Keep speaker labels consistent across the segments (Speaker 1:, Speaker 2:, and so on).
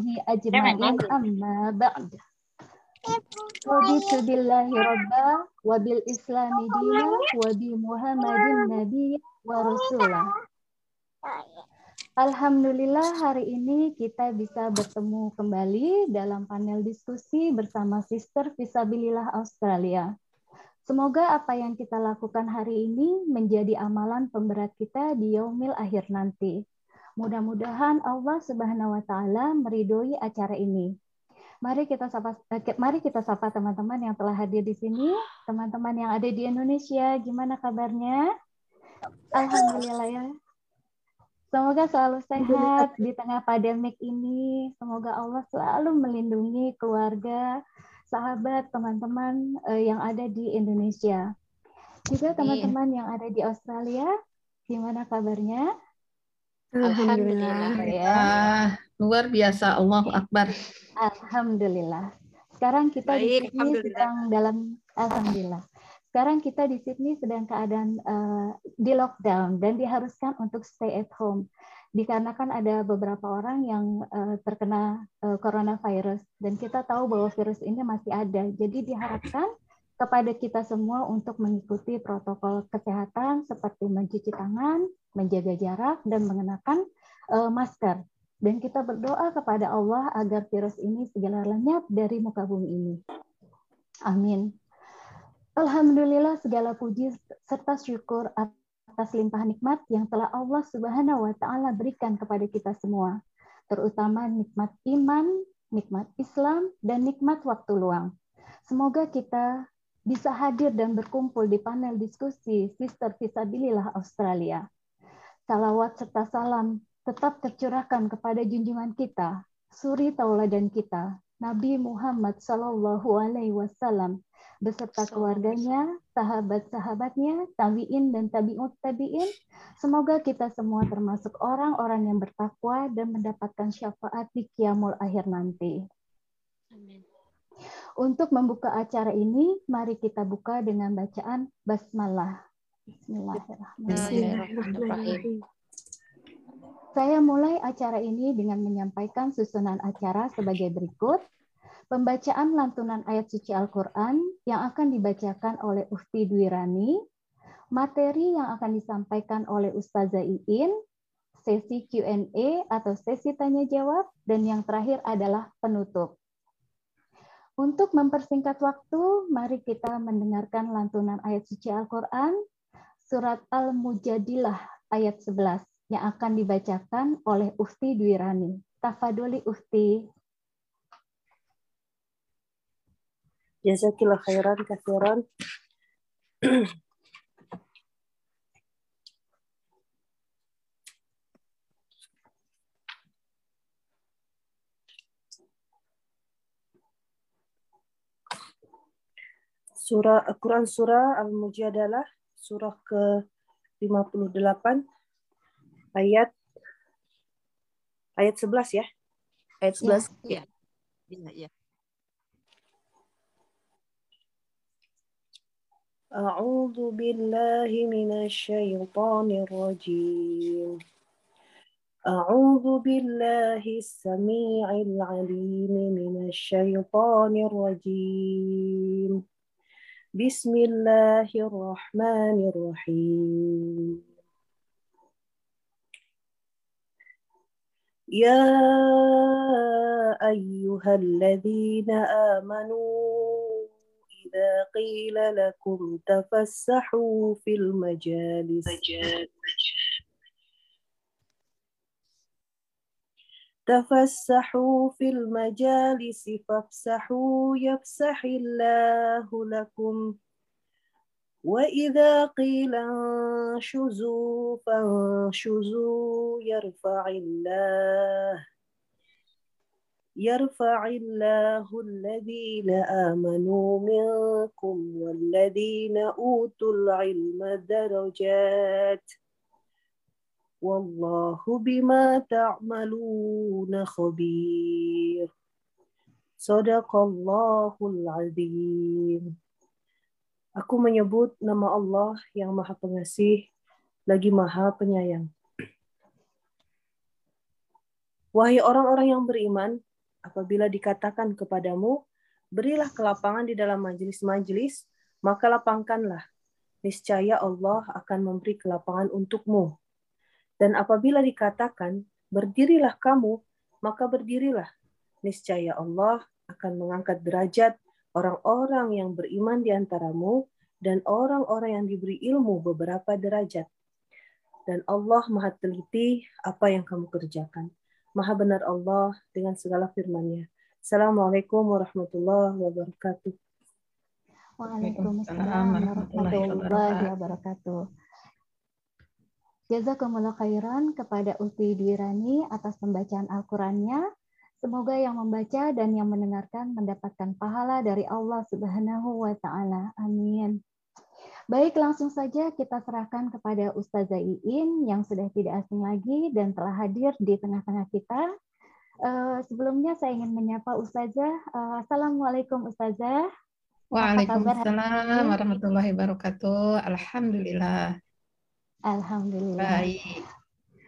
Speaker 1: sahbihi ajma'in amma ba'd. Raditu billahi rabba islami dina wa bi muhammadin wa rasulah. Alhamdulillah hari ini kita bisa bertemu kembali dalam panel diskusi bersama Sister Visabilillah Australia. Semoga apa yang kita lakukan hari ini menjadi amalan pemberat kita di Yaumil Akhir nanti. Mudah-mudahan Allah Subhanahu wa taala meridhoi acara ini. Mari kita sapa eh, mari kita sapa teman-teman yang telah hadir di sini, teman-teman yang ada di Indonesia, gimana kabarnya? Alhamdulillah ya. Semoga selalu sehat di tengah pandemik ini. Semoga Allah selalu melindungi keluarga, sahabat, teman-teman eh, yang ada di Indonesia. Juga teman-teman yang ada di Australia, gimana kabarnya?
Speaker 2: Alhamdulillah. Ya. Luar biasa. Allah Akbar.
Speaker 1: Alhamdulillah. Sekarang kita Baik, di sini sedang dalam Alhamdulillah. Sekarang kita di Sydney sedang keadaan uh, di lockdown dan diharuskan untuk stay at home dikarenakan ada beberapa orang yang uh, terkena uh, coronavirus dan kita tahu bahwa virus ini masih ada. Jadi diharapkan kepada kita semua untuk mengikuti protokol kesehatan seperti mencuci tangan, menjaga jarak, dan mengenakan uh, masker. Dan kita berdoa kepada Allah agar virus ini segera lenyap dari muka bumi ini. Amin. Alhamdulillah segala puji serta syukur atas limpahan nikmat yang telah Allah Subhanahu wa taala berikan kepada kita semua, terutama nikmat iman, nikmat Islam dan nikmat waktu luang. Semoga kita bisa hadir dan berkumpul di panel diskusi Sister Visabilillah Australia. Salawat serta salam tetap tercurahkan kepada junjungan kita, suri tauladan kita, Nabi Muhammad Sallallahu Alaihi Wasallam beserta keluarganya, sahabat-sahabatnya, tabiin dan tabiut tabiin. Semoga kita semua termasuk orang-orang yang bertakwa dan mendapatkan syafaat di kiamul akhir nanti. Amin. Untuk membuka acara ini, mari kita buka dengan bacaan basmalah. Bismillahirrahmanirrahim. Saya mulai acara ini dengan menyampaikan susunan acara sebagai berikut. Pembacaan lantunan ayat suci Al-Quran yang akan dibacakan oleh Ufti Dwirani, materi yang akan disampaikan oleh Ustazah Iin, sesi Q&A atau sesi tanya jawab, dan yang terakhir adalah penutup. Untuk mempersingkat waktu, mari kita mendengarkan lantunan ayat suci Al-Quran, surat Al-Mujadilah ayat 11, yang akan dibacakan oleh Ufti Dwirani. Tafaduli Ufti.
Speaker 3: Jazakillah khairan kathiran. surah Al-Quran surah Al-Mujadalah surah ke-58 ayat ayat 11 ya.
Speaker 2: Ayat 11 ya. Iya, ya.
Speaker 3: أعوذ بالله من الشيطان الرجيم أعوذ بالله السميع العليم من الشيطان الرجيم بسم الله الرحمن الرحيم. يا أيها الذين آمنوا إذا قيل لكم تفسحوا في المجالس. تفسحوا في المجالس فافسحوا يفسح الله لكم. وإذا قيل انشزوا فانشزوا يرفع الله يرفع الله الذين آمنوا منكم والذين أوتوا العلم درجات. Wallahu bima ta'maluna khabir. Sadaqallahul azim. Aku menyebut nama Allah yang maha pengasih, lagi maha penyayang. Wahai orang-orang yang beriman, apabila dikatakan kepadamu, berilah kelapangan di dalam majelis-majelis, maka lapangkanlah. Niscaya Allah akan memberi kelapangan untukmu. Dan apabila dikatakan, berdirilah kamu, maka berdirilah. Niscaya Allah akan mengangkat derajat orang-orang yang beriman di antaramu dan orang-orang yang diberi ilmu beberapa derajat. Dan Allah maha teliti apa yang kamu kerjakan. Maha benar Allah dengan segala firman-Nya. Assalamualaikum warahmatullahi wabarakatuh.
Speaker 1: Waalaikumsalam warahmatullahi wabarakatuh. Jazakumullah khairan kepada Uti Dirani atas pembacaan Al-Qur'annya. Semoga yang membaca dan yang mendengarkan mendapatkan pahala dari Allah Subhanahu wa taala. Amin. Baik, langsung saja kita serahkan kepada Ustazah Iin yang sudah tidak asing lagi dan telah hadir di tengah-tengah kita. Uh, sebelumnya saya ingin menyapa Ustazah. Uh, Assalamualaikum Ustazah.
Speaker 2: Waalaikumsalam warahmatullahi wabarakatuh. Alhamdulillah.
Speaker 1: Alhamdulillah. Baik.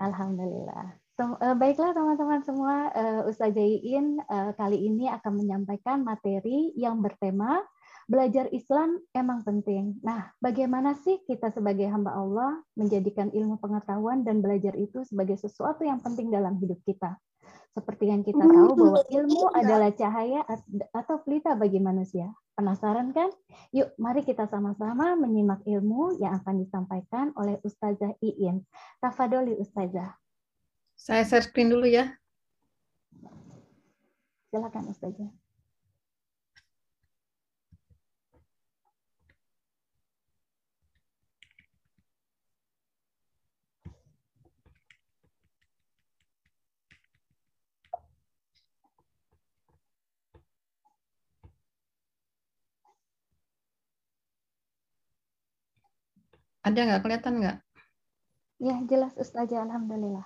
Speaker 1: Alhamdulillah. Uh, baiklah teman-teman semua, uh, Ustazah Iin uh, kali ini akan menyampaikan materi yang bertema belajar Islam emang penting. Nah, bagaimana sih kita sebagai hamba Allah menjadikan ilmu pengetahuan dan belajar itu sebagai sesuatu yang penting dalam hidup kita? Seperti yang kita tahu bahwa ilmu adalah cahaya atau pelita bagi manusia. Penasaran kan? Yuk, mari kita sama-sama menyimak ilmu yang akan disampaikan oleh Ustazah Iin. Tafadoli Ustazah.
Speaker 2: Saya share screen dulu ya.
Speaker 1: Silakan Ustazah.
Speaker 2: Ada nggak? Kelihatan nggak?
Speaker 1: Ya, jelas Ustazah. Alhamdulillah.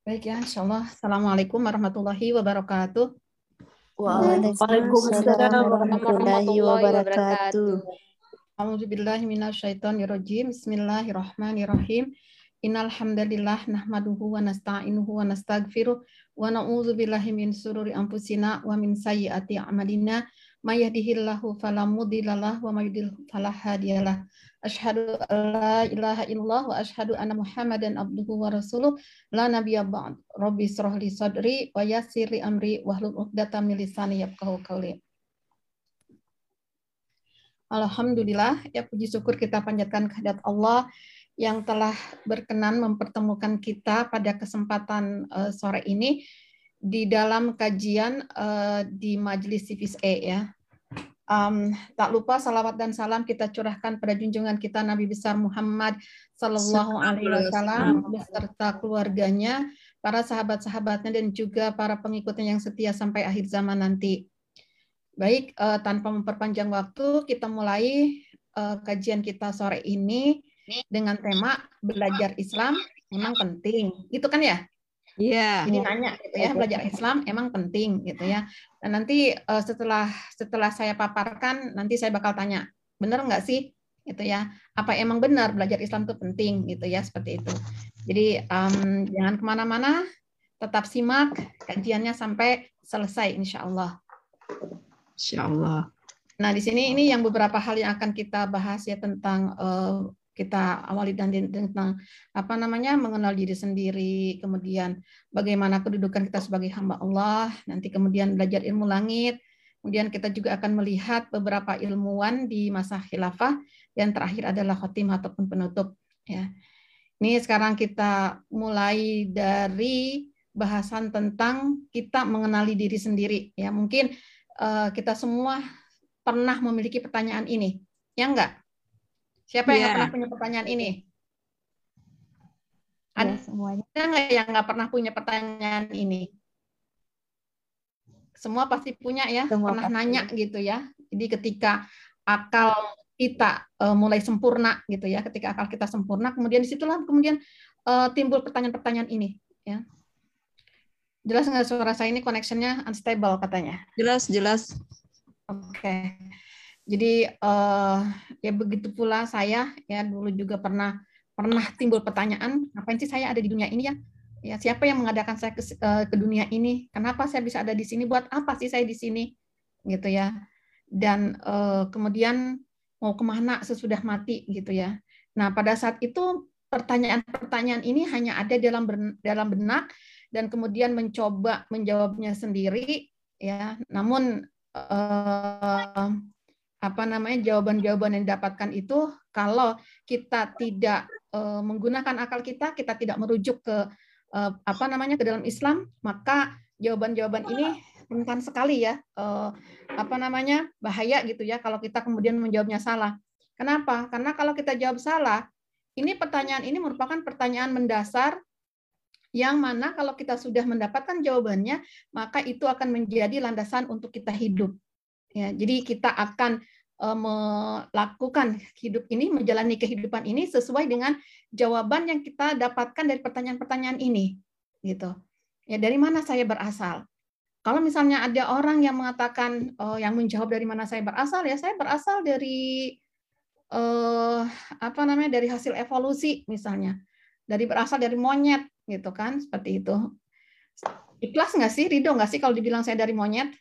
Speaker 2: Baik ya, insya Allah. Assalamualaikum warahmatullahi wabarakatuh.
Speaker 1: Waalaikumsalam warahmatullahi wabarakatuh.
Speaker 2: A'udzubillahi minasyaitonirrajim. Bismillahirrahmanirrahim. Innal hamdalillah nahmaduhu wa nasta'inuhu wa nastaghfiruh wa na'udzu billahi min sururi anfusina wa min sayyiati a'malina may yahdihillahu fala mudhillalah wa may yudhlil fala hadiyalah. Ashhadu la ilaha illallah wa ashhadu anna Muhammadan abduhu wa rasuluh la nabiyya ba'd. Rabbi israh li sadri wa yassir li amri wahlul 'uqdatam min lisani yafqahu qawli. Alhamdulillah, ya puji syukur kita panjatkan kehadirat Allah yang telah berkenan mempertemukan kita pada kesempatan uh, sore ini di dalam kajian uh, di Majelis Civis E ya. Um, tak lupa salawat dan salam kita curahkan pada junjungan kita Nabi besar Muhammad Sallallahu Alaihi Wasallam beserta keluarganya, para sahabat-sahabatnya dan juga para pengikutnya yang setia sampai akhir zaman nanti. Baik, uh, tanpa memperpanjang waktu, kita mulai uh, kajian kita sore ini dengan tema belajar Islam memang penting, gitu kan ya?
Speaker 1: Iya.
Speaker 2: Yeah. Ini nanya gitu ya, belajar Islam emang penting gitu ya. Dan nanti uh, setelah setelah saya paparkan, nanti saya bakal tanya, benar nggak sih gitu ya? Apa emang benar belajar Islam itu penting gitu ya seperti itu. Jadi um, jangan ke mana-mana, tetap simak kajiannya sampai selesai insya Allah.
Speaker 1: Insya Allah.
Speaker 2: Nah di sini ini yang beberapa hal yang akan kita bahas ya tentang uh, kita awali dan tentang apa namanya mengenal diri sendiri, kemudian bagaimana kedudukan kita sebagai hamba Allah, nanti kemudian belajar ilmu langit, kemudian kita juga akan melihat beberapa ilmuwan di masa khilafah, yang terakhir adalah khotimah ataupun penutup. Ya, ini sekarang kita mulai dari bahasan tentang kita mengenali diri sendiri. Ya, mungkin uh, kita semua pernah memiliki pertanyaan ini, ya enggak? Siapa yang yeah. pernah punya pertanyaan ini? Ada ya, semuanya. nggak yang nggak pernah punya pertanyaan ini? Semua pasti punya ya, Semua pernah pasti. nanya gitu ya. Jadi ketika akal kita uh, mulai sempurna gitu ya, ketika akal kita sempurna, kemudian di situlah kemudian uh, timbul pertanyaan-pertanyaan ini. Ya. Jelas nggak suara saya ini connectionnya unstable katanya?
Speaker 1: Jelas, jelas.
Speaker 2: Oke. Okay. Jadi uh, ya begitu pula saya ya dulu juga pernah pernah timbul pertanyaan, ngapain sih saya ada di dunia ini ya? Ya, siapa yang mengadakan saya ke, eh, ke dunia ini? Kenapa saya bisa ada di sini? Buat apa sih saya di sini? Gitu ya. Dan uh, kemudian mau ke mana sesudah mati gitu ya. Nah, pada saat itu pertanyaan-pertanyaan ini hanya ada dalam dalam benak dan kemudian mencoba menjawabnya sendiri ya. Namun uh, apa namanya jawaban-jawaban yang didapatkan itu kalau kita tidak uh, menggunakan akal kita, kita tidak merujuk ke uh, apa namanya ke dalam Islam, maka jawaban-jawaban ini rentan sekali ya uh, apa namanya bahaya gitu ya kalau kita kemudian menjawabnya salah. Kenapa? Karena kalau kita jawab salah, ini pertanyaan ini merupakan pertanyaan mendasar yang mana kalau kita sudah mendapatkan jawabannya, maka itu akan menjadi landasan untuk kita hidup. Ya, jadi kita akan uh, melakukan hidup ini, menjalani kehidupan ini sesuai dengan jawaban yang kita dapatkan dari pertanyaan-pertanyaan ini, gitu. Ya, dari mana saya berasal? Kalau misalnya ada orang yang mengatakan oh, yang menjawab dari mana saya berasal ya saya berasal dari uh, apa namanya dari hasil evolusi misalnya. Dari berasal dari monyet gitu kan seperti itu. Ikhlas nggak sih? Rido nggak sih kalau dibilang saya dari monyet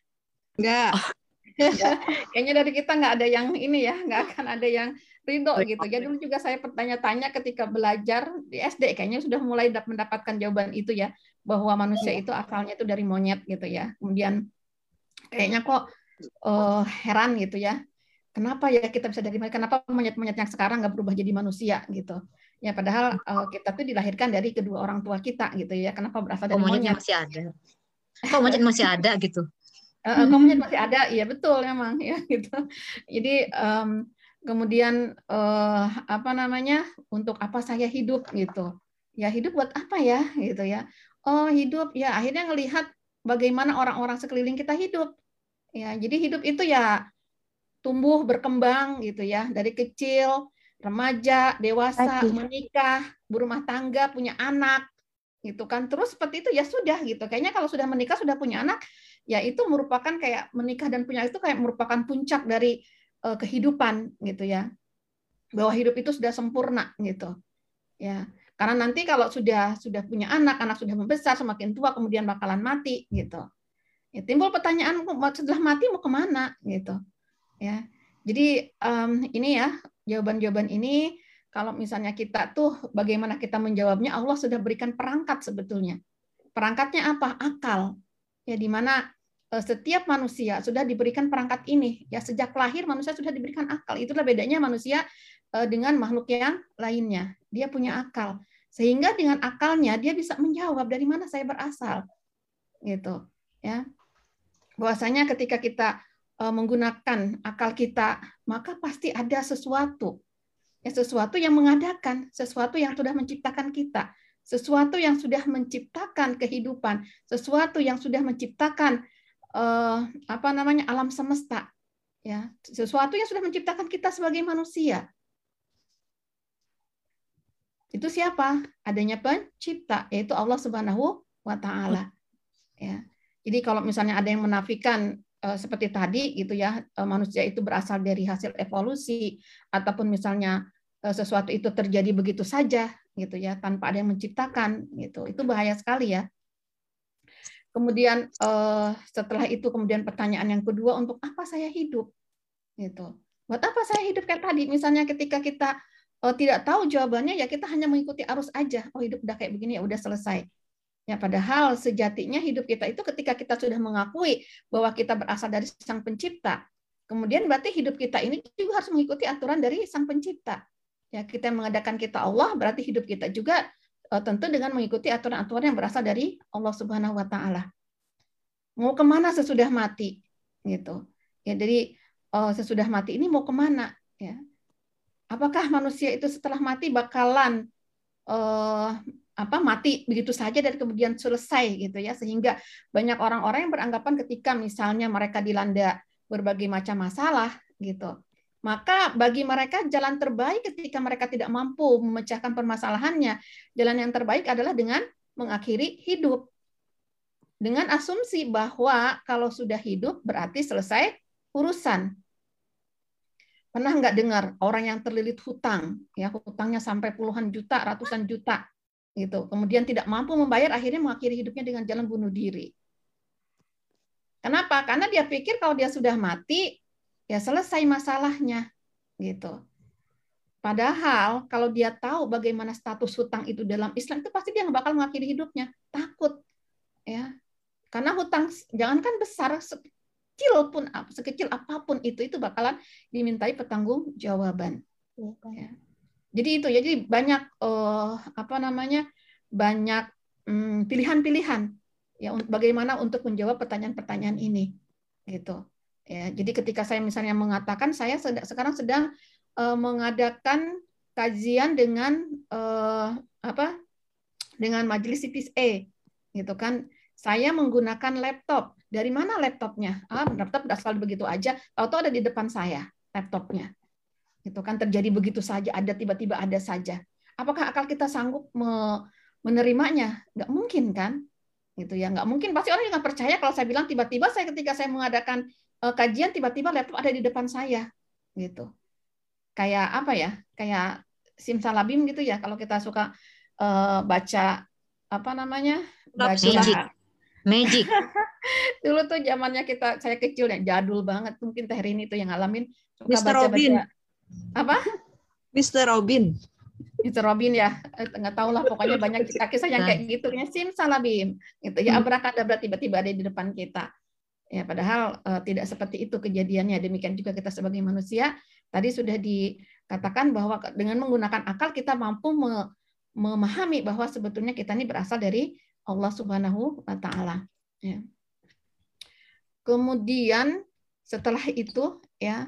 Speaker 4: nggak
Speaker 2: kayaknya dari kita nggak ada yang ini ya nggak akan ada yang ridho gitu. Jadi dulu juga saya bertanya-tanya ketika belajar di SD kayaknya sudah mulai mendapatkan jawaban itu ya bahwa manusia iya. itu asalnya itu dari monyet gitu ya. Kemudian kayaknya kok uh, heran gitu ya. Kenapa ya kita bisa dari? Kenapa monyet-monyet yang sekarang nggak berubah jadi manusia gitu? Ya padahal uh, kita tuh dilahirkan dari kedua orang tua kita gitu ya. Kenapa berasal dari oh, monyet?
Speaker 4: masih ada. Kok monyet masih ada gitu?
Speaker 2: Uh, monyet masih ada, iya betul memang ya gitu. Jadi um, kemudian uh, apa namanya untuk apa saya hidup gitu. Ya hidup buat apa ya gitu ya. Oh hidup ya akhirnya ngelihat bagaimana orang-orang sekeliling kita hidup. Ya jadi hidup itu ya tumbuh berkembang gitu ya. Dari kecil remaja dewasa menikah berumah tangga punya anak gitu kan. Terus seperti itu ya sudah gitu. Kayaknya kalau sudah menikah sudah punya anak ya itu merupakan kayak menikah dan punya itu kayak merupakan puncak dari uh, kehidupan gitu ya. Bahwa hidup itu sudah sempurna gitu. Ya karena nanti kalau sudah sudah punya anak anak sudah membesar semakin tua kemudian bakalan mati gitu. Ya, timbul pertanyaan setelah mati mau ke mana? gitu. Ya jadi um, ini ya jawaban-jawaban ini kalau misalnya kita tuh bagaimana kita menjawabnya Allah sudah berikan perangkat sebetulnya. Perangkatnya apa? Akal. Ya di mana setiap manusia sudah diberikan perangkat ini. Ya sejak lahir manusia sudah diberikan akal. Itulah bedanya manusia eh, dengan makhluk yang lainnya. Dia punya akal. Sehingga dengan akalnya dia bisa menjawab dari mana saya berasal. Gitu. Ya. Bahwasanya ketika kita eh, menggunakan akal kita, maka pasti ada sesuatu. Ya, sesuatu yang mengadakan, sesuatu yang sudah menciptakan kita, sesuatu yang sudah menciptakan kehidupan, sesuatu yang sudah menciptakan uh, apa namanya alam semesta ya. Sesuatu yang sudah menciptakan kita sebagai manusia. Itu siapa? Adanya pencipta yaitu Allah Subhanahu wa taala. Ya. Jadi kalau misalnya ada yang menafikan uh, seperti tadi gitu ya uh, manusia itu berasal dari hasil evolusi ataupun misalnya uh, sesuatu itu terjadi begitu saja gitu ya tanpa ada yang menciptakan gitu. Itu bahaya sekali ya Kemudian uh, setelah itu kemudian pertanyaan yang kedua untuk apa saya hidup? Gitu. Buat apa saya hidup kayak tadi? Misalnya ketika kita uh, tidak tahu jawabannya ya kita hanya mengikuti arus aja. Oh hidup udah kayak begini ya udah selesai. Ya padahal sejatinya hidup kita itu ketika kita sudah mengakui bahwa kita berasal dari Sang Pencipta, kemudian berarti hidup kita ini juga harus mengikuti aturan dari Sang Pencipta. Ya kita mengadakan kita Allah, berarti hidup kita juga Eh, tentu dengan mengikuti aturan-aturan yang berasal dari Allah Subhanahu wa taala. Mau ke mana sesudah mati gitu. Ya jadi uh, sesudah mati ini mau ke mana ya. Apakah manusia itu setelah mati bakalan uh, apa mati begitu saja dan kemudian selesai gitu ya sehingga banyak orang-orang yang beranggapan ketika misalnya mereka dilanda berbagai macam masalah gitu maka bagi mereka jalan terbaik ketika mereka tidak mampu memecahkan permasalahannya, jalan yang terbaik adalah dengan mengakhiri hidup. Dengan asumsi bahwa kalau sudah hidup berarti selesai urusan. Pernah nggak dengar orang yang terlilit hutang, ya hutangnya sampai puluhan juta, ratusan juta, gitu. Kemudian tidak mampu membayar, akhirnya mengakhiri hidupnya dengan jalan bunuh diri. Kenapa? Karena dia pikir kalau dia sudah mati, ya selesai masalahnya, gitu. Padahal kalau dia tahu bagaimana status hutang itu dalam Islam itu pasti dia nggak bakal mengakhiri hidupnya, takut, ya. Karena hutang jangankan besar, sekecil pun sekecil apa pun itu itu bakalan dimintai pertanggung jawaban. Iya, ya. Jadi itu ya, jadi banyak uh, apa namanya banyak um, pilihan-pilihan ya bagaimana untuk menjawab pertanyaan-pertanyaan ini, gitu. Ya, jadi ketika saya misalnya mengatakan saya sedang, sekarang sedang uh, mengadakan kajian dengan uh, apa dengan majelis CPSA gitu kan. Saya menggunakan laptop. Dari mana laptopnya? Ah laptop tidak begitu aja. Tahu ada di depan saya laptopnya. Itu kan terjadi begitu saja ada tiba-tiba ada saja. Apakah akal kita sanggup me menerimanya? Nggak mungkin kan? Gitu ya nggak mungkin. Pasti orang nggak percaya kalau saya bilang tiba-tiba saya ketika saya mengadakan kajian tiba-tiba laptop ada di depan saya gitu. Kayak apa ya kayak simsalabim gitu ya kalau kita suka uh, baca apa namanya baca
Speaker 4: magic. Magic.
Speaker 2: Dulu tuh zamannya kita saya kecil ya jadul banget mungkin Teh Rini tuh yang ngalamin
Speaker 5: suka Mr. baca, Robin. Baca,
Speaker 2: apa?
Speaker 5: Mr. Robin.
Speaker 2: Mr. Robin ya eh, nggak tahu lah pokoknya banyak kisah-kisah yang kayak gitu ya simsalabim gitu ya abrakadabra tiba-tiba ada di depan kita ya padahal uh, tidak seperti itu kejadiannya demikian juga kita sebagai manusia Tadi sudah dikatakan bahwa dengan menggunakan akal kita mampu memahami bahwa sebetulnya kita ini berasal dari Allah Subhanahu wa taala. Ya. Kemudian setelah itu ya,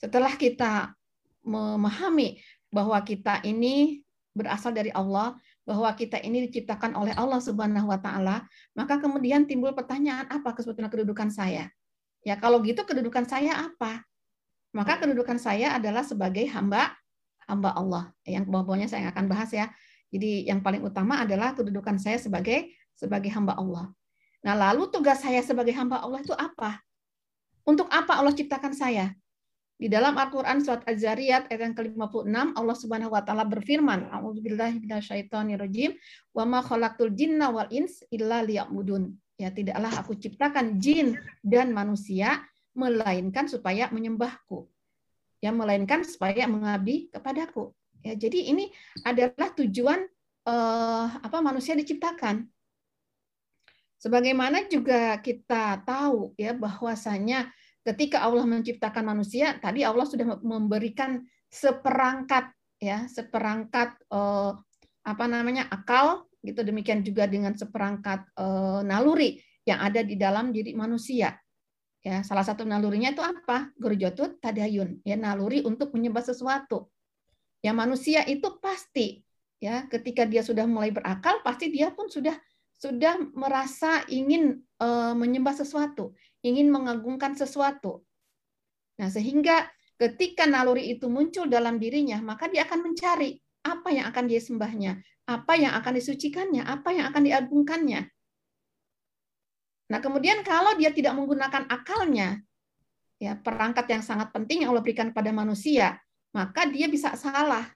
Speaker 2: setelah kita memahami bahwa kita ini berasal dari Allah, bahwa kita ini diciptakan oleh Allah Subhanahu wa taala, maka kemudian timbul pertanyaan apa sebetulnya kedudukan saya? Ya, kalau gitu kedudukan saya apa? maka kedudukan saya adalah sebagai hamba hamba Allah. Yang bawah-bawahnya saya akan bahas ya. Jadi yang paling utama adalah kedudukan saya sebagai sebagai hamba Allah. Nah, lalu tugas saya sebagai hamba Allah itu apa? Untuk apa Allah ciptakan saya? Di dalam Al-Qur'an surat Az-Zariyat ayat yang ke-56 Allah Subhanahu wa taala berfirman, A'udzubillahi minasyaitonirrajim, "Wa ma khalaqtul jinna wal ins illa liya'budun." Ya, tidaklah aku ciptakan jin dan manusia melainkan supaya menyembahku. Ya, melainkan supaya mengabdi kepadaku. Ya, jadi ini adalah tujuan eh, apa manusia diciptakan. Sebagaimana juga kita tahu ya bahwasanya ketika Allah menciptakan manusia, tadi Allah sudah memberikan seperangkat ya, seperangkat eh, apa namanya akal gitu demikian juga dengan seperangkat eh, naluri yang ada di dalam diri manusia Ya, salah satu nalurinya itu apa? Gurjotut tadayun, ya naluri untuk menyembah sesuatu. Ya manusia itu pasti ya ketika dia sudah mulai berakal pasti dia pun sudah sudah merasa ingin uh, menyembah sesuatu, ingin mengagungkan sesuatu. Nah, sehingga ketika naluri itu muncul dalam dirinya, maka dia akan mencari apa yang akan dia sembahnya, apa yang akan disucikannya, apa yang akan diagungkannya. Nah, kemudian kalau dia tidak menggunakan akalnya, ya perangkat yang sangat penting yang Allah berikan pada manusia, maka dia bisa salah.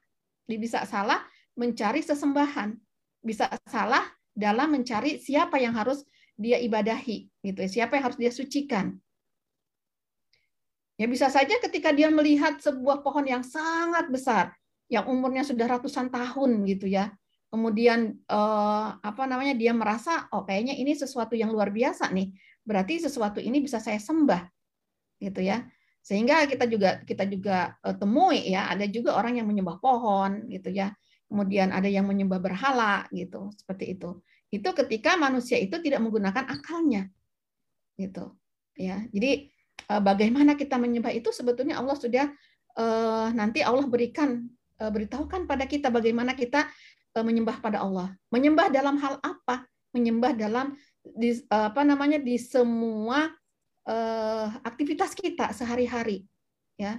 Speaker 2: Dia bisa salah mencari sesembahan, bisa salah dalam mencari siapa yang harus dia ibadahi, gitu ya. Siapa yang harus dia sucikan. Ya bisa saja ketika dia melihat sebuah pohon yang sangat besar, yang umurnya sudah ratusan tahun gitu ya, kemudian eh, apa namanya dia merasa oh kayaknya ini sesuatu yang luar biasa nih. Berarti sesuatu ini bisa saya sembah gitu ya. Sehingga kita juga kita juga eh, temui ya ada juga orang yang menyembah pohon gitu ya. Kemudian ada yang menyembah berhala gitu seperti itu itu ketika manusia itu tidak menggunakan akalnya gitu ya jadi eh, bagaimana kita menyembah itu sebetulnya Allah sudah eh, nanti Allah berikan eh, beritahukan pada kita bagaimana kita menyembah pada Allah. Menyembah dalam hal apa? Menyembah dalam di, apa namanya di semua aktivitas kita sehari-hari, ya.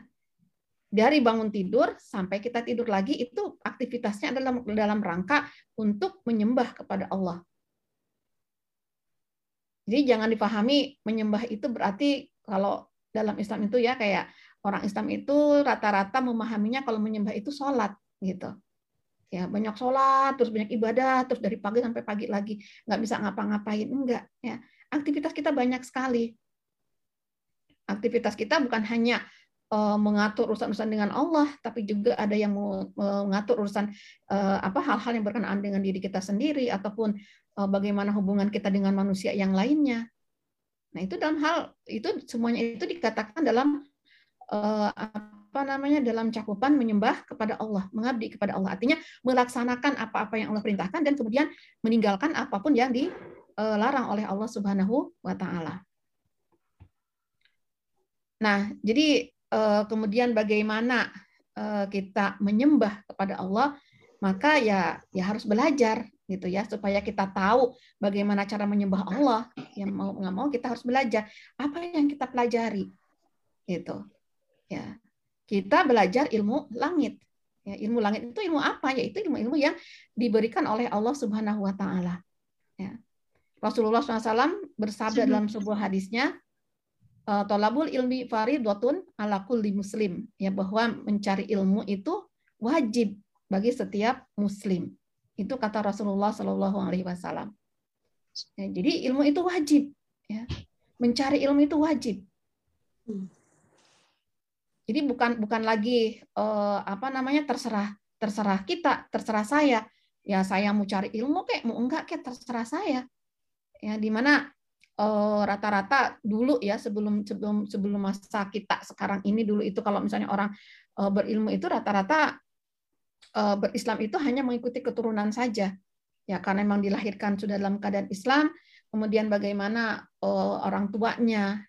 Speaker 2: Dari bangun tidur sampai kita tidur lagi itu aktivitasnya adalah dalam rangka untuk menyembah kepada Allah. Jadi jangan dipahami menyembah itu berarti kalau dalam Islam itu ya kayak orang Islam itu rata-rata memahaminya kalau menyembah itu sholat gitu. Ya banyak sholat terus banyak ibadah terus dari pagi sampai pagi lagi. Nggak bisa ngapa-ngapain enggak ya. Aktivitas kita banyak sekali. Aktivitas kita bukan hanya uh, mengatur urusan-urusan dengan Allah tapi juga ada yang mengatur urusan uh, apa hal-hal yang berkenaan dengan diri kita sendiri ataupun uh, bagaimana hubungan kita dengan manusia yang lainnya nah itu dalam hal itu semuanya itu dikatakan dalam apa namanya dalam cakupan menyembah kepada Allah, mengabdi kepada Allah. Artinya melaksanakan apa-apa yang Allah perintahkan dan kemudian meninggalkan apa pun yang dilarang oleh Allah Subhanahu wa taala. Nah, jadi eh, kemudian bagaimana eh, kita menyembah kepada Allah, maka ya ya harus belajar gitu ya supaya kita tahu bagaimana cara menyembah Allah. Yang mau nggak mau kita harus belajar apa yang kita pelajari, gitu. Ya, kita belajar ilmu langit. Ya, ilmu langit itu ilmu apa? Yaitu ilmu-ilmu yang diberikan oleh Allah Subhanahu Wa Taala. Ya. Rasulullah SAW bersabda dalam sebuah hadisnya, tolabul ilmi faridatun ala kulli muslim. Ya bahwa mencari ilmu itu wajib bagi setiap muslim. Itu kata Rasulullah Shallallahu Alaihi Wasallam. Ya, jadi ilmu itu wajib ya. Mencari ilmu itu wajib. Jadi bukan bukan lagi uh, apa namanya terserah terserah kita terserah saya. Ya saya mau cari ilmu kayak mau enggak kayak terserah saya. Ya di Eh, rata-rata dulu ya sebelum sebelum sebelum masa kita sekarang ini dulu itu kalau misalnya orang uh, berilmu itu rata-rata uh, berislam itu hanya mengikuti keturunan saja. Ya karena memang dilahirkan sudah dalam keadaan Islam kemudian bagaimana uh, orang tuanya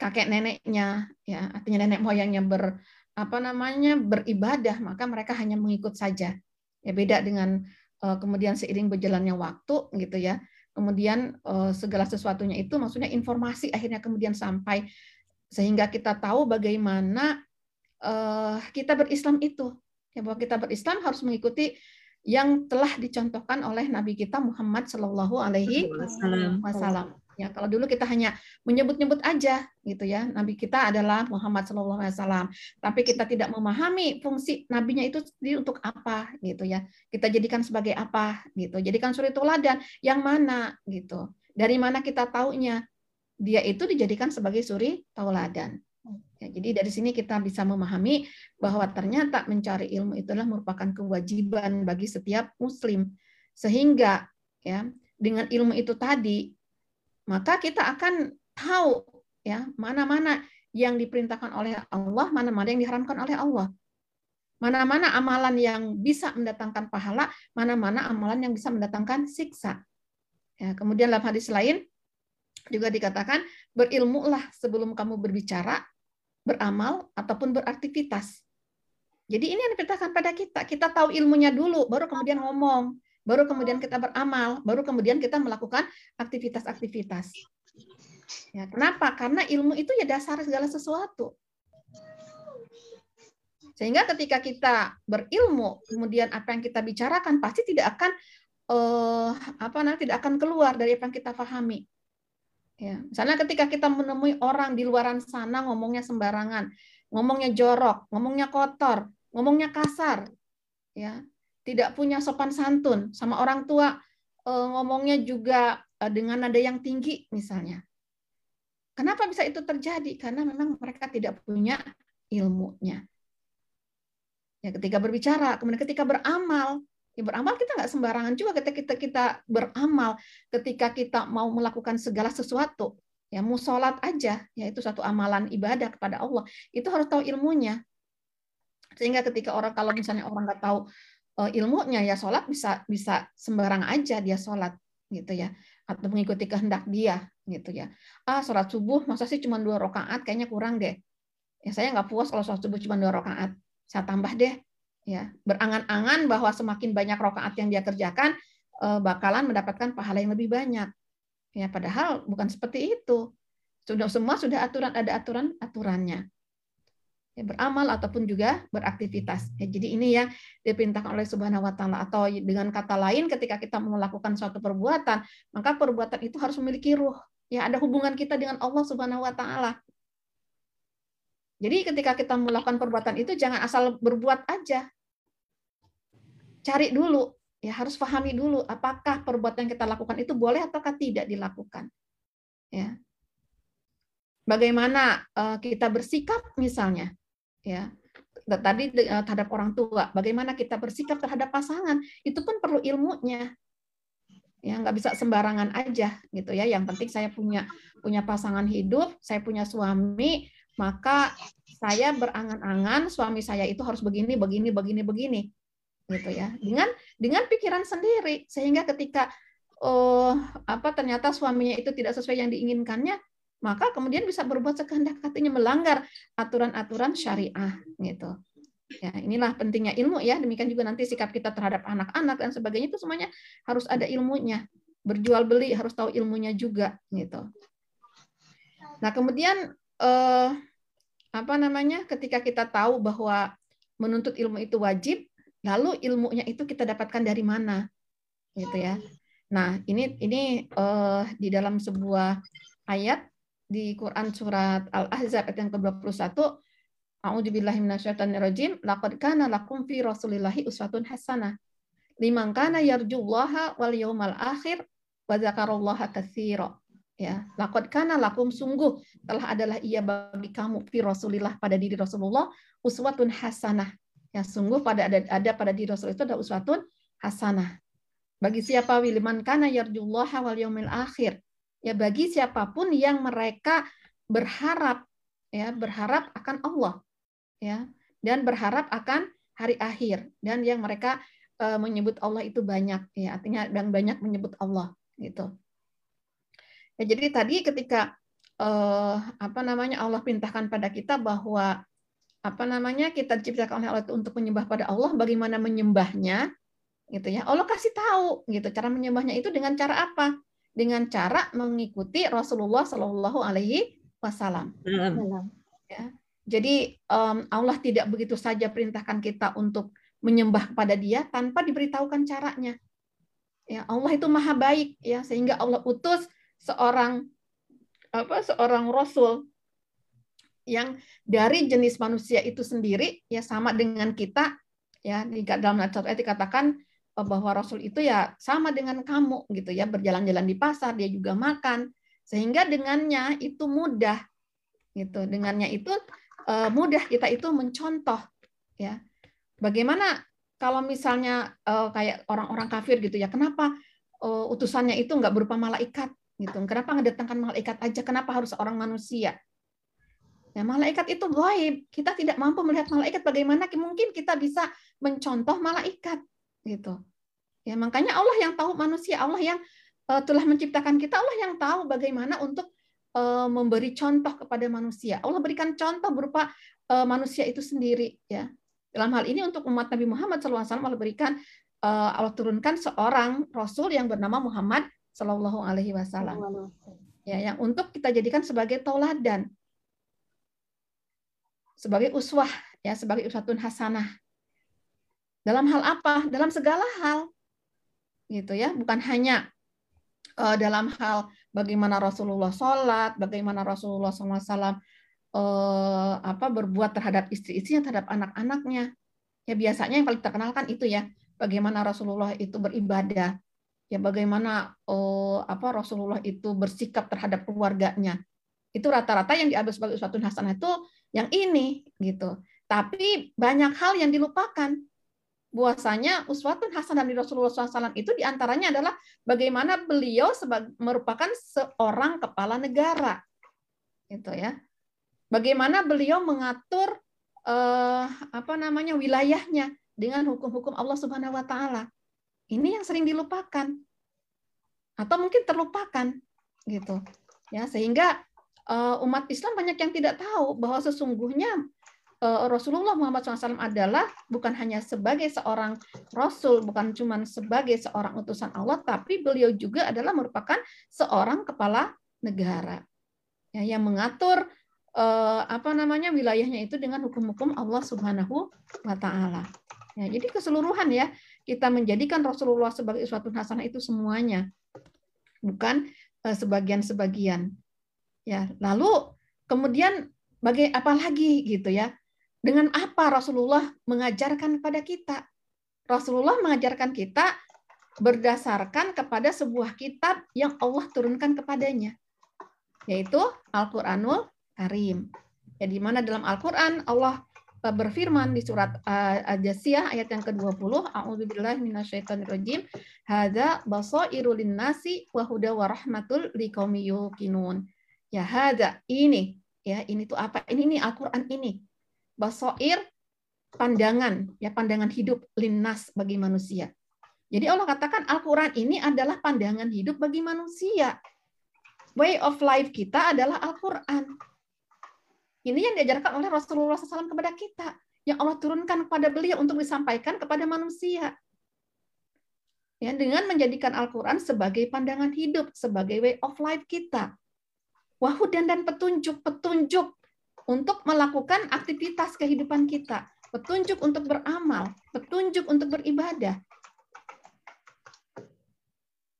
Speaker 2: kakek neneknya ya artinya nenek moyangnya ber apa namanya beribadah maka mereka hanya mengikut saja. Ya beda dengan uh, kemudian seiring berjalannya waktu gitu ya kemudian uh, segala sesuatunya itu maksudnya informasi akhirnya kemudian sampai sehingga kita tahu bagaimana uh, kita berislam itu ya bahwa kita berislam harus mengikuti yang telah dicontohkan oleh Nabi kita Muhammad Shallallahu Alaihi Wasallam. Ya, kalau dulu kita hanya menyebut-nyebut aja gitu ya. Nabi kita adalah Muhammad Shallallahu alaihi wasallam, tapi kita tidak memahami fungsi nabinya itu sendiri untuk apa gitu ya. Kita jadikan sebagai apa gitu. Jadikan suri toladan yang mana gitu. Dari mana kita taunya? Dia itu dijadikan sebagai suri tauladan. Ya, jadi dari sini kita bisa memahami bahwa ternyata mencari ilmu itulah merupakan kewajiban bagi setiap muslim. Sehingga ya dengan ilmu itu tadi maka kita akan tahu ya mana-mana yang diperintahkan oleh Allah, mana-mana yang diharamkan oleh Allah. Mana-mana amalan yang bisa mendatangkan pahala, mana-mana amalan yang bisa mendatangkan siksa. Ya, kemudian dalam hadis lain juga dikatakan berilmulah sebelum kamu berbicara, beramal ataupun beraktivitas. Jadi ini yang diperintahkan pada kita. Kita tahu ilmunya dulu, baru kemudian ngomong baru kemudian kita beramal, baru kemudian kita melakukan aktivitas-aktivitas. Ya, kenapa? Karena ilmu itu ya dasar segala sesuatu. Sehingga ketika kita berilmu, kemudian apa yang kita bicarakan pasti tidak akan eh, apa namanya tidak akan keluar dari apa yang kita pahami. Ya, misalnya ketika kita menemui orang di luaran sana ngomongnya sembarangan, ngomongnya jorok, ngomongnya kotor, ngomongnya kasar, ya tidak punya sopan santun sama orang tua eh, ngomongnya juga eh, dengan nada yang tinggi misalnya. Kenapa bisa itu terjadi? Karena memang mereka tidak punya ilmunya. Ya, ketika berbicara, kemudian ketika beramal, ya beramal kita nggak sembarangan juga ketika kita kita beramal, ketika kita mau melakukan segala sesuatu, ya mau sholat aja, ya itu satu amalan ibadah kepada Allah, itu harus tahu ilmunya. Sehingga ketika orang kalau misalnya orang nggak tahu ilmunya ya sholat bisa bisa sembarang aja dia sholat gitu ya. Atau mengikuti kehendak dia gitu ya. Ah sholat subuh masa sih cuma dua rakaat? Kayaknya kurang deh. Ya saya nggak puas kalau sholat subuh cuma dua rakaat. Saya tambah deh ya. Berangan-angan bahwa semakin banyak rakaat yang dia kerjakan uh, bakalan mendapatkan pahala yang lebih banyak. Ya padahal bukan seperti itu. Sudah semua sudah aturan ada aturan aturannya ya, beramal ataupun juga beraktivitas. Ya, jadi ini yang diperintahkan oleh Subhanahu wa taala atau dengan kata lain ketika kita melakukan suatu perbuatan, maka perbuatan itu harus memiliki ruh. Ya, ada hubungan kita dengan Allah Subhanahu wa taala. Jadi ketika kita melakukan perbuatan itu jangan asal berbuat aja. cari dulu, ya harus pahami dulu apakah perbuatan yang kita lakukan itu boleh ataukah tidak dilakukan. Ya. Bagaimana uh, kita bersikap misalnya, ya tadi uh, terhadap orang tua, bagaimana kita bersikap terhadap pasangan, itu pun perlu ilmunya. Ya, nggak bisa sembarangan aja gitu ya. Yang penting saya punya punya pasangan hidup, saya punya suami, maka saya berangan-angan suami saya itu harus begini, begini, begini, begini, gitu ya. Dengan dengan pikiran sendiri, sehingga ketika oh apa ternyata suaminya itu tidak sesuai yang diinginkannya, maka kemudian bisa berbuat sekehendak hatinya melanggar aturan-aturan syariah, gitu. Ya, inilah pentingnya ilmu ya. Demikian juga nanti sikap kita terhadap anak-anak dan sebagainya itu semuanya harus ada ilmunya. Berjual beli harus tahu ilmunya juga, gitu. Nah, kemudian eh, apa namanya ketika kita tahu bahwa menuntut ilmu itu wajib, lalu ilmunya itu kita dapatkan dari mana, gitu ya. Nah ini ini uh, di dalam sebuah ayat di Quran surat Al Ahzab ayat yang ke-21 A'udzubillahi minasyaitonirrajim laqad kana lakum fi rasulillahi uswatun hasanah. Liman kana yarjullaha wal yawmal akhir wa dzakarallaha katsira. Ya lakot kana lakum sungguh telah adalah ia bagi kamu fi rasulillah pada diri Rasulullah uswatun hasanah. Ya sungguh pada ada, ada pada diri Rasul itu ada uswatun hasanah. Bagi siapa wiliman kana yarjullah wal yaumil akhir ya bagi siapa pun yang mereka berharap ya berharap akan Allah ya dan berharap akan hari akhir dan yang mereka uh, menyebut Allah itu banyak ya artinya dan banyak menyebut Allah gitu Ya, jadi tadi ketika eh, apa namanya Allah perintahkan pada kita bahwa apa namanya kita diciptakan oleh Allah itu untuk menyembah pada Allah, bagaimana menyembahnya, gitu ya. Allah kasih tahu gitu cara menyembahnya itu dengan cara apa? Dengan cara mengikuti Rasulullah Shallallahu Alaihi Wasallam. Ya. Jadi um, Allah tidak begitu saja perintahkan kita untuk menyembah kepada Dia tanpa diberitahukan caranya. Ya, Allah itu maha baik ya sehingga Allah utus seorang apa seorang rasul yang dari jenis manusia itu sendiri ya sama dengan kita ya di dalam ayat dikatakan bahwa rasul itu ya sama dengan kamu gitu ya berjalan-jalan di pasar dia juga makan sehingga dengannya itu mudah gitu dengannya itu eh, mudah kita itu mencontoh ya bagaimana kalau misalnya eh, kayak orang-orang kafir gitu ya kenapa utusannya itu nggak berupa malaikat gitu. Kenapa ngedatangkan malaikat aja? Kenapa harus orang manusia? Ya, malaikat itu gaib. Kita tidak mampu melihat malaikat. Bagaimana mungkin kita bisa mencontoh malaikat? Gitu. Ya, makanya Allah yang tahu manusia, Allah yang uh, telah menciptakan kita, Allah yang tahu bagaimana untuk uh, memberi contoh kepada manusia. Allah berikan contoh berupa uh, manusia itu sendiri. Ya, dalam hal ini untuk umat Nabi Muhammad SAW Allah berikan uh, Allah turunkan seorang Rasul yang bernama Muhammad Shallallahu Alaihi Wasallam. Ya, yang untuk kita jadikan sebagai tauladan, sebagai uswah, ya, sebagai uswatun hasanah. Dalam hal apa? Dalam segala hal, gitu ya. Bukan hanya uh, dalam hal bagaimana Rasulullah sholat, bagaimana Rasulullah SAW uh, eh, apa berbuat terhadap istri-istrinya, terhadap anak-anaknya. Ya biasanya yang paling terkenal kan itu ya, bagaimana Rasulullah itu beribadah, ya bagaimana oh, apa Rasulullah itu bersikap terhadap keluarganya. Itu rata-rata yang diambil sebagai suatu hasanah itu yang ini gitu. Tapi banyak hal yang dilupakan. Bahwasanya uswatun hasanah dari Rasulullah SAW itu di antaranya adalah bagaimana beliau merupakan seorang kepala negara, gitu ya. Bagaimana beliau mengatur eh, apa namanya wilayahnya dengan hukum-hukum Allah Subhanahu Wa Taala ini yang sering dilupakan atau mungkin terlupakan gitu. Ya, sehingga uh, umat Islam banyak yang tidak tahu bahwa sesungguhnya uh, Rasulullah Muhammad SAW adalah bukan hanya sebagai seorang rasul, bukan cuma sebagai seorang utusan Allah, tapi beliau juga adalah merupakan seorang kepala negara ya, yang mengatur uh, apa namanya wilayahnya itu dengan hukum-hukum Allah Subhanahu wa taala. Ya, jadi keseluruhan ya kita menjadikan Rasulullah sebagai suatu hasanah itu semuanya, bukan eh, sebagian-sebagian. Ya, lalu kemudian bagai apa lagi gitu ya? Dengan apa Rasulullah mengajarkan kepada kita? Rasulullah mengajarkan kita berdasarkan kepada sebuah kitab yang Allah turunkan kepadanya, yaitu Al-Quranul Karim. Ya, di mana dalam Al-Quran Allah eh, berfirman di surat uh, Al-Jasiyah ayat yang ke-20, A'udzubillahi minasyaitonirrajim, hadza basairu linnasi wa huda wa rahmatul liqaumi. Ya hadza ini ya ini tuh apa? Ini ini Al-Qur'an ini. Basair pandangan ya pandangan hidup linnas bagi manusia. Jadi Allah katakan Al-Quran ini adalah pandangan hidup bagi manusia. Way of life kita adalah Al-Quran. Ini yang diajarkan oleh Rasulullah SAW kepada kita. Yang Allah turunkan kepada beliau untuk disampaikan kepada manusia. Ya, dengan menjadikan Al-Quran sebagai pandangan hidup, sebagai way of life kita. Wahudan dan petunjuk-petunjuk untuk melakukan aktivitas kehidupan kita. Petunjuk untuk beramal, petunjuk untuk beribadah,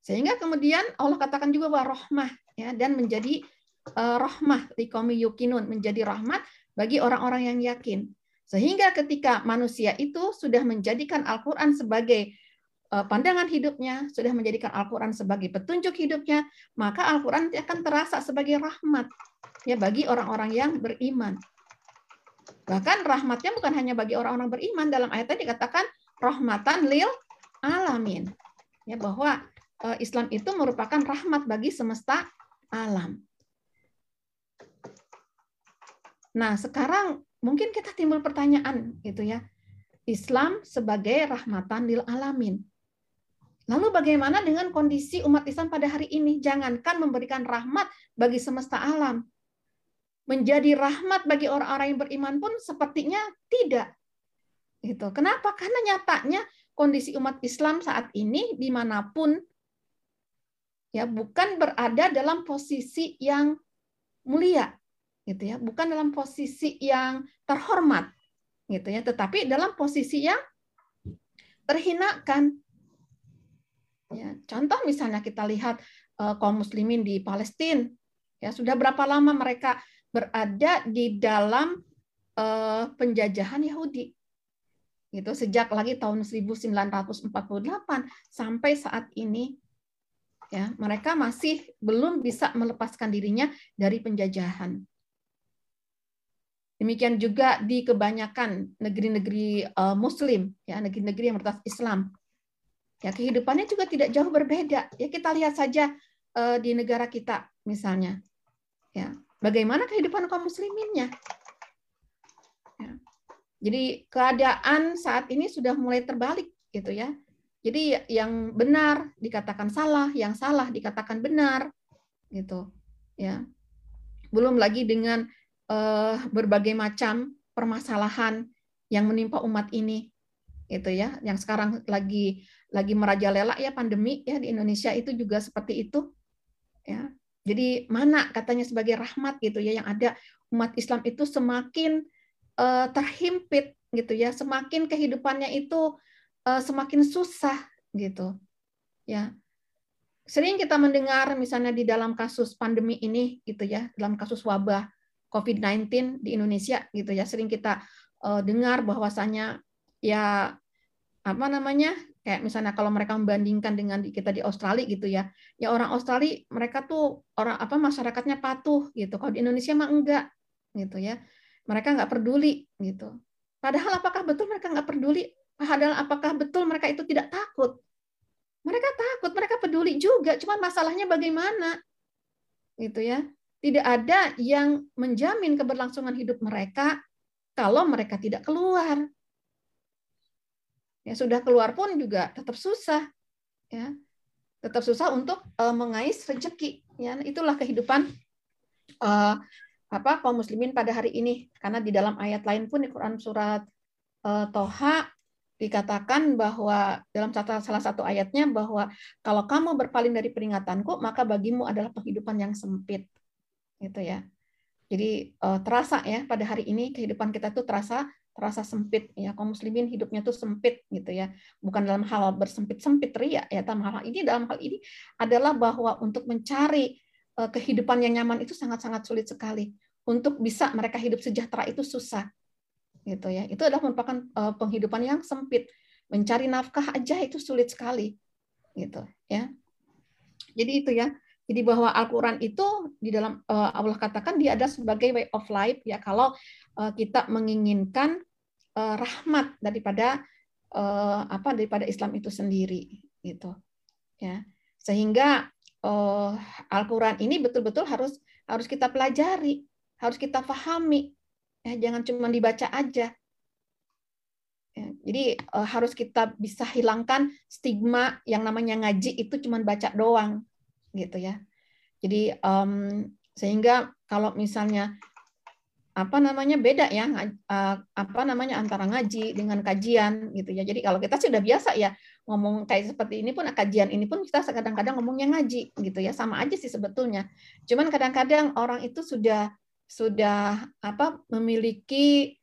Speaker 2: sehingga kemudian Allah katakan juga bahwa rahmah ya dan menjadi uh, rahmah likomi yukinun menjadi rahmat bagi orang-orang yang yakin. Sehingga ketika manusia itu sudah menjadikan Al-Qur'an sebagai uh, pandangan hidupnya, sudah menjadikan Al-Qur'an sebagai petunjuk hidupnya, maka Al-Qur'an akan terasa sebagai rahmat ya bagi orang-orang yang beriman. Bahkan rahmatnya bukan hanya bagi orang-orang beriman dalam ayat tadi dikatakan rahmatan lil alamin. Ya bahwa Eh, Islam itu merupakan rahmat bagi semesta alam. Nah, sekarang mungkin kita timbul pertanyaan gitu ya. Islam sebagai rahmatan lil alamin. Lalu bagaimana dengan kondisi umat Islam pada hari ini? Jangankan memberikan rahmat bagi semesta alam. Menjadi rahmat bagi orang-orang yang beriman pun sepertinya tidak. Gitu. Kenapa? Karena nyatanya kondisi umat Islam saat ini di mana pun ya bukan berada dalam posisi yang mulia gitu ya bukan dalam posisi yang terhormat gitu ya tetapi dalam posisi yang terhinakan ya contoh misalnya kita lihat uh, kaum muslimin di Palestina ya sudah berapa lama mereka berada di dalam uh, penjajahan Yahudi gitu sejak lagi tahun 1948 sampai saat ini ya mereka masih belum bisa melepaskan dirinya dari penjajahan. Demikian juga di kebanyakan negeri-negeri uh, Muslim, ya negeri-negeri yang bertas Islam. Ya kehidupannya juga tidak jauh berbeda. Ya kita lihat saja uh, di negara kita misalnya. Ya, bagaimana kehidupan kaum musliminnya? Ya. Jadi keadaan saat ini sudah mulai terbalik gitu ya. Jadi yang benar dikatakan salah, yang salah dikatakan benar, gitu. Ya, belum lagi dengan uh, berbagai macam permasalahan yang menimpa umat ini, gitu ya. Yang sekarang lagi lagi merajalela ya pandemi ya di Indonesia itu juga seperti itu, ya. Jadi mana katanya sebagai rahmat gitu ya yang ada umat Islam itu semakin uh, terhimpit gitu ya, semakin kehidupannya itu uh, semakin susah gitu. Ya. Sering kita mendengar misalnya di dalam kasus pandemi ini gitu ya, dalam kasus wabah COVID-19 di Indonesia gitu ya, sering kita uh, dengar bahwasanya ya apa namanya? Kayak misalnya kalau mereka membandingkan dengan kita di Australia gitu ya. Ya orang Australia mereka tuh orang apa masyarakatnya patuh gitu. Kalau di Indonesia mah enggak gitu ya. Mereka nggak peduli gitu. Padahal apakah betul mereka nggak peduli? Padahal apakah betul mereka itu tidak takut? Mereka takut, mereka peduli juga, cuma masalahnya bagaimana? Gitu ya. Tidak ada yang menjamin keberlangsungan hidup mereka kalau mereka tidak keluar. Ya sudah keluar pun juga tetap susah. Ya. Tetap susah untuk uh, mengais rezeki. Ya, itulah kehidupan uh, apa kaum muslimin pada hari ini. Karena di dalam ayat lain pun di Quran surat uh, Toha dikatakan bahwa dalam salah satu ayatnya bahwa kalau kamu berpaling dari peringatanku maka bagimu adalah penghidupan yang sempit gitu ya jadi terasa ya pada hari ini kehidupan kita tuh terasa terasa sempit ya kaum muslimin hidupnya tuh sempit gitu ya. Bukan dalam hal bersempit sempit ria ya dalam hal ini dalam hal ini adalah bahwa untuk mencari eh, kehidupan yang nyaman itu sangat sangat sulit sekali. Untuk bisa mereka hidup sejahtera itu susah gitu ya. Itu adalah merupakan uh, penghidupan yang sempit. mencari nafkah aja itu sulit sekali gitu ya. Jadi itu ya. Jadi bahwa Al-Quran itu di dalam uh, Allah katakan dia ada sebagai way of life ya. Kalau kita menginginkan rahmat daripada uh, apa daripada Islam itu sendiri gitu ya. Sehingga uh, Al-Quran ini betul-betul harus harus kita pelajari harus kita pahami ya. Jangan cuma dibaca aja. Ya, jadi harus kita bisa hilangkan stigma yang namanya ngaji itu cuma baca doang gitu ya. Jadi um, sehingga kalau misalnya apa namanya beda ya apa namanya antara ngaji dengan kajian gitu ya. Jadi kalau kita sudah biasa ya ngomong kayak seperti ini pun kajian ini pun kita kadang-kadang ngomongnya ngaji gitu ya sama aja sih sebetulnya. Cuman kadang-kadang orang itu sudah sudah apa memiliki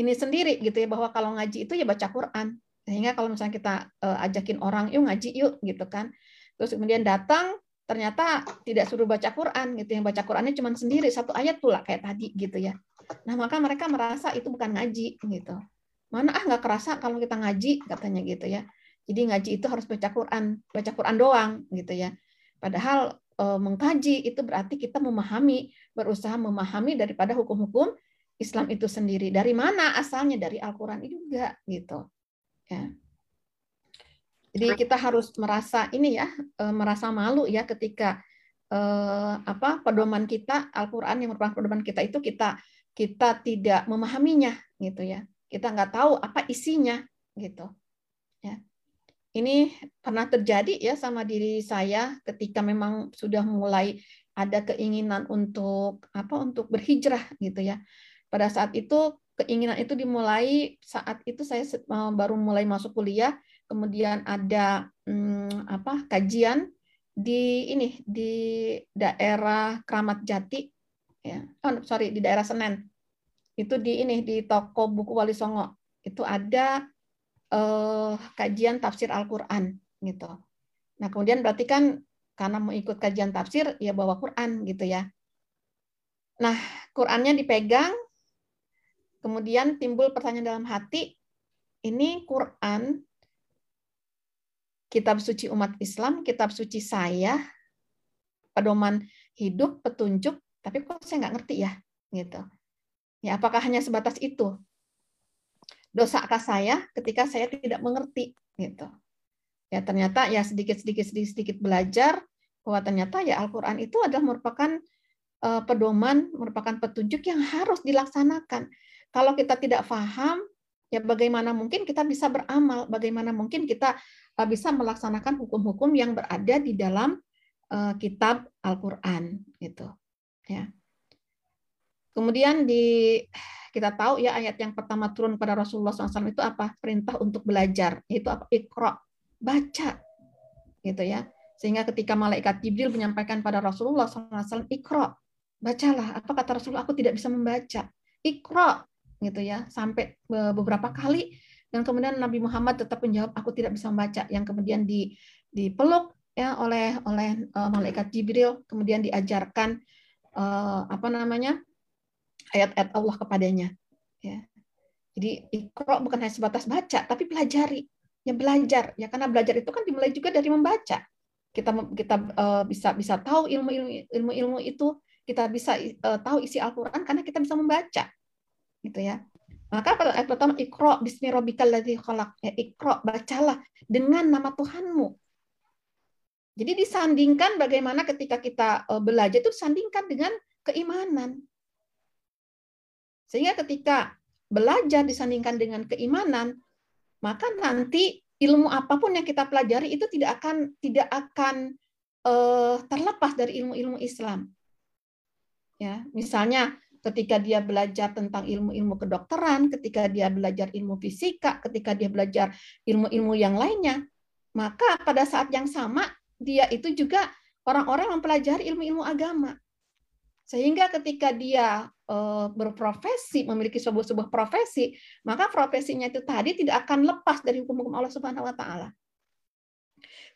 Speaker 2: ini sendiri gitu ya bahwa kalau ngaji itu ya baca Quran. Sehingga kalau misalnya kita uh, ajakin orang yuk ngaji yuk gitu kan. Terus kemudian datang ternyata tidak suruh baca Quran gitu yang baca Qurannya cuma sendiri satu ayat pula kayak tadi gitu ya nah maka mereka merasa itu bukan ngaji gitu. Mana ah nggak kerasa kalau kita ngaji katanya gitu ya. Jadi ngaji itu harus baca Quran baca Quran doang gitu ya. Padahal e, mengkaji itu berarti kita memahami berusaha memahami daripada hukum-hukum Islam itu sendiri. Dari mana asalnya? Dari Al-Quran juga gitu. Ya. Jadi kita harus merasa ini ya, eh, merasa malu ya ketika eh, apa pedoman kita Al-Qur'an yang merupakan pedoman kita itu kita kita tidak memahaminya gitu ya. Kita nggak tahu apa isinya gitu. Ya. Ini pernah terjadi ya sama diri saya ketika memang sudah mulai ada keinginan untuk apa untuk berhijrah gitu ya. Pada saat itu keinginan itu dimulai saat itu saya eh, baru mulai masuk kuliah kemudian ada hmm, apa kajian di ini di daerah Kramat Jati ya oh sorry di daerah Senen itu di ini di toko buku Wali Songo itu ada eh, kajian tafsir Al-Qur'an gitu. Nah, kemudian berarti kan karena mau ikut kajian tafsir ya bawa Quran gitu ya. Nah, Qurannya dipegang kemudian timbul pertanyaan dalam hati, ini Quran kitab suci umat Islam, kitab suci saya, pedoman hidup, petunjuk, tapi kok saya nggak ngerti ya, gitu. Ya, apakah hanya sebatas itu? Dosakah saya ketika saya tidak mengerti, gitu. Ya, ternyata ya sedikit-sedikit sedikit-sedikit belajar bahwa ternyata ya Al-Qur'an itu adalah merupakan uh, pedoman, merupakan petunjuk yang harus dilaksanakan. Kalau kita tidak paham, ya bagaimana mungkin kita bisa beramal, bagaimana mungkin kita uh, bisa melaksanakan hukum-hukum yang berada di dalam uh, kitab Al-Qur'an gitu. Ya. Kemudian di kita tahu ya ayat yang pertama turun pada Rasulullah SAW itu apa? Perintah untuk belajar. Itu apa? Iqra, baca. Gitu ya. Sehingga ketika malaikat Jibril menyampaikan pada Rasulullah SAW, Iqra, bacalah. Apa kata Rasulullah? Aku tidak bisa membaca. Iqra, gitu ya sampai beberapa kali dan kemudian Nabi Muhammad tetap menjawab aku tidak bisa membaca yang kemudian di dipeluk ya oleh oleh uh, malaikat Jibril kemudian diajarkan uh, apa namanya ayat-ayat Allah kepadanya. Ya. Jadi ikro bukan hanya sebatas baca tapi pelajari. Ya belajar. Ya karena belajar itu kan dimulai juga dari membaca. Kita kita uh, bisa bisa tahu ilmu ilmu ilmu ilmu itu. Kita bisa uh, tahu isi Al-Qur'an karena kita bisa membaca. Gitu ya. Maka ayat pertama ikro bismi rabbikal ladzi khalaq. Ya, ikro bacalah dengan nama Tuhanmu. Jadi disandingkan bagaimana ketika kita eh, belajar itu disandingkan dengan keimanan. Sehingga ketika belajar disandingkan dengan keimanan, maka nanti ilmu apa pun yang kita pelajari itu tidak akan tidak akan uh, terlepas dari ilmu-ilmu Islam. Ya, misalnya ketika dia belajar tentang ilmu-ilmu kedokteran, ketika dia belajar ilmu fisika, ketika dia belajar ilmu-ilmu yang lainnya, maka pada saat yang sama dia itu juga orang-orang mempelajari ilmu-ilmu agama. Sehingga ketika dia eh, berprofesi, memiliki sebuah sebuah profesi, maka profesinya itu tadi tidak akan lepas dari hukum-hukum Allah Subhanahu wa taala.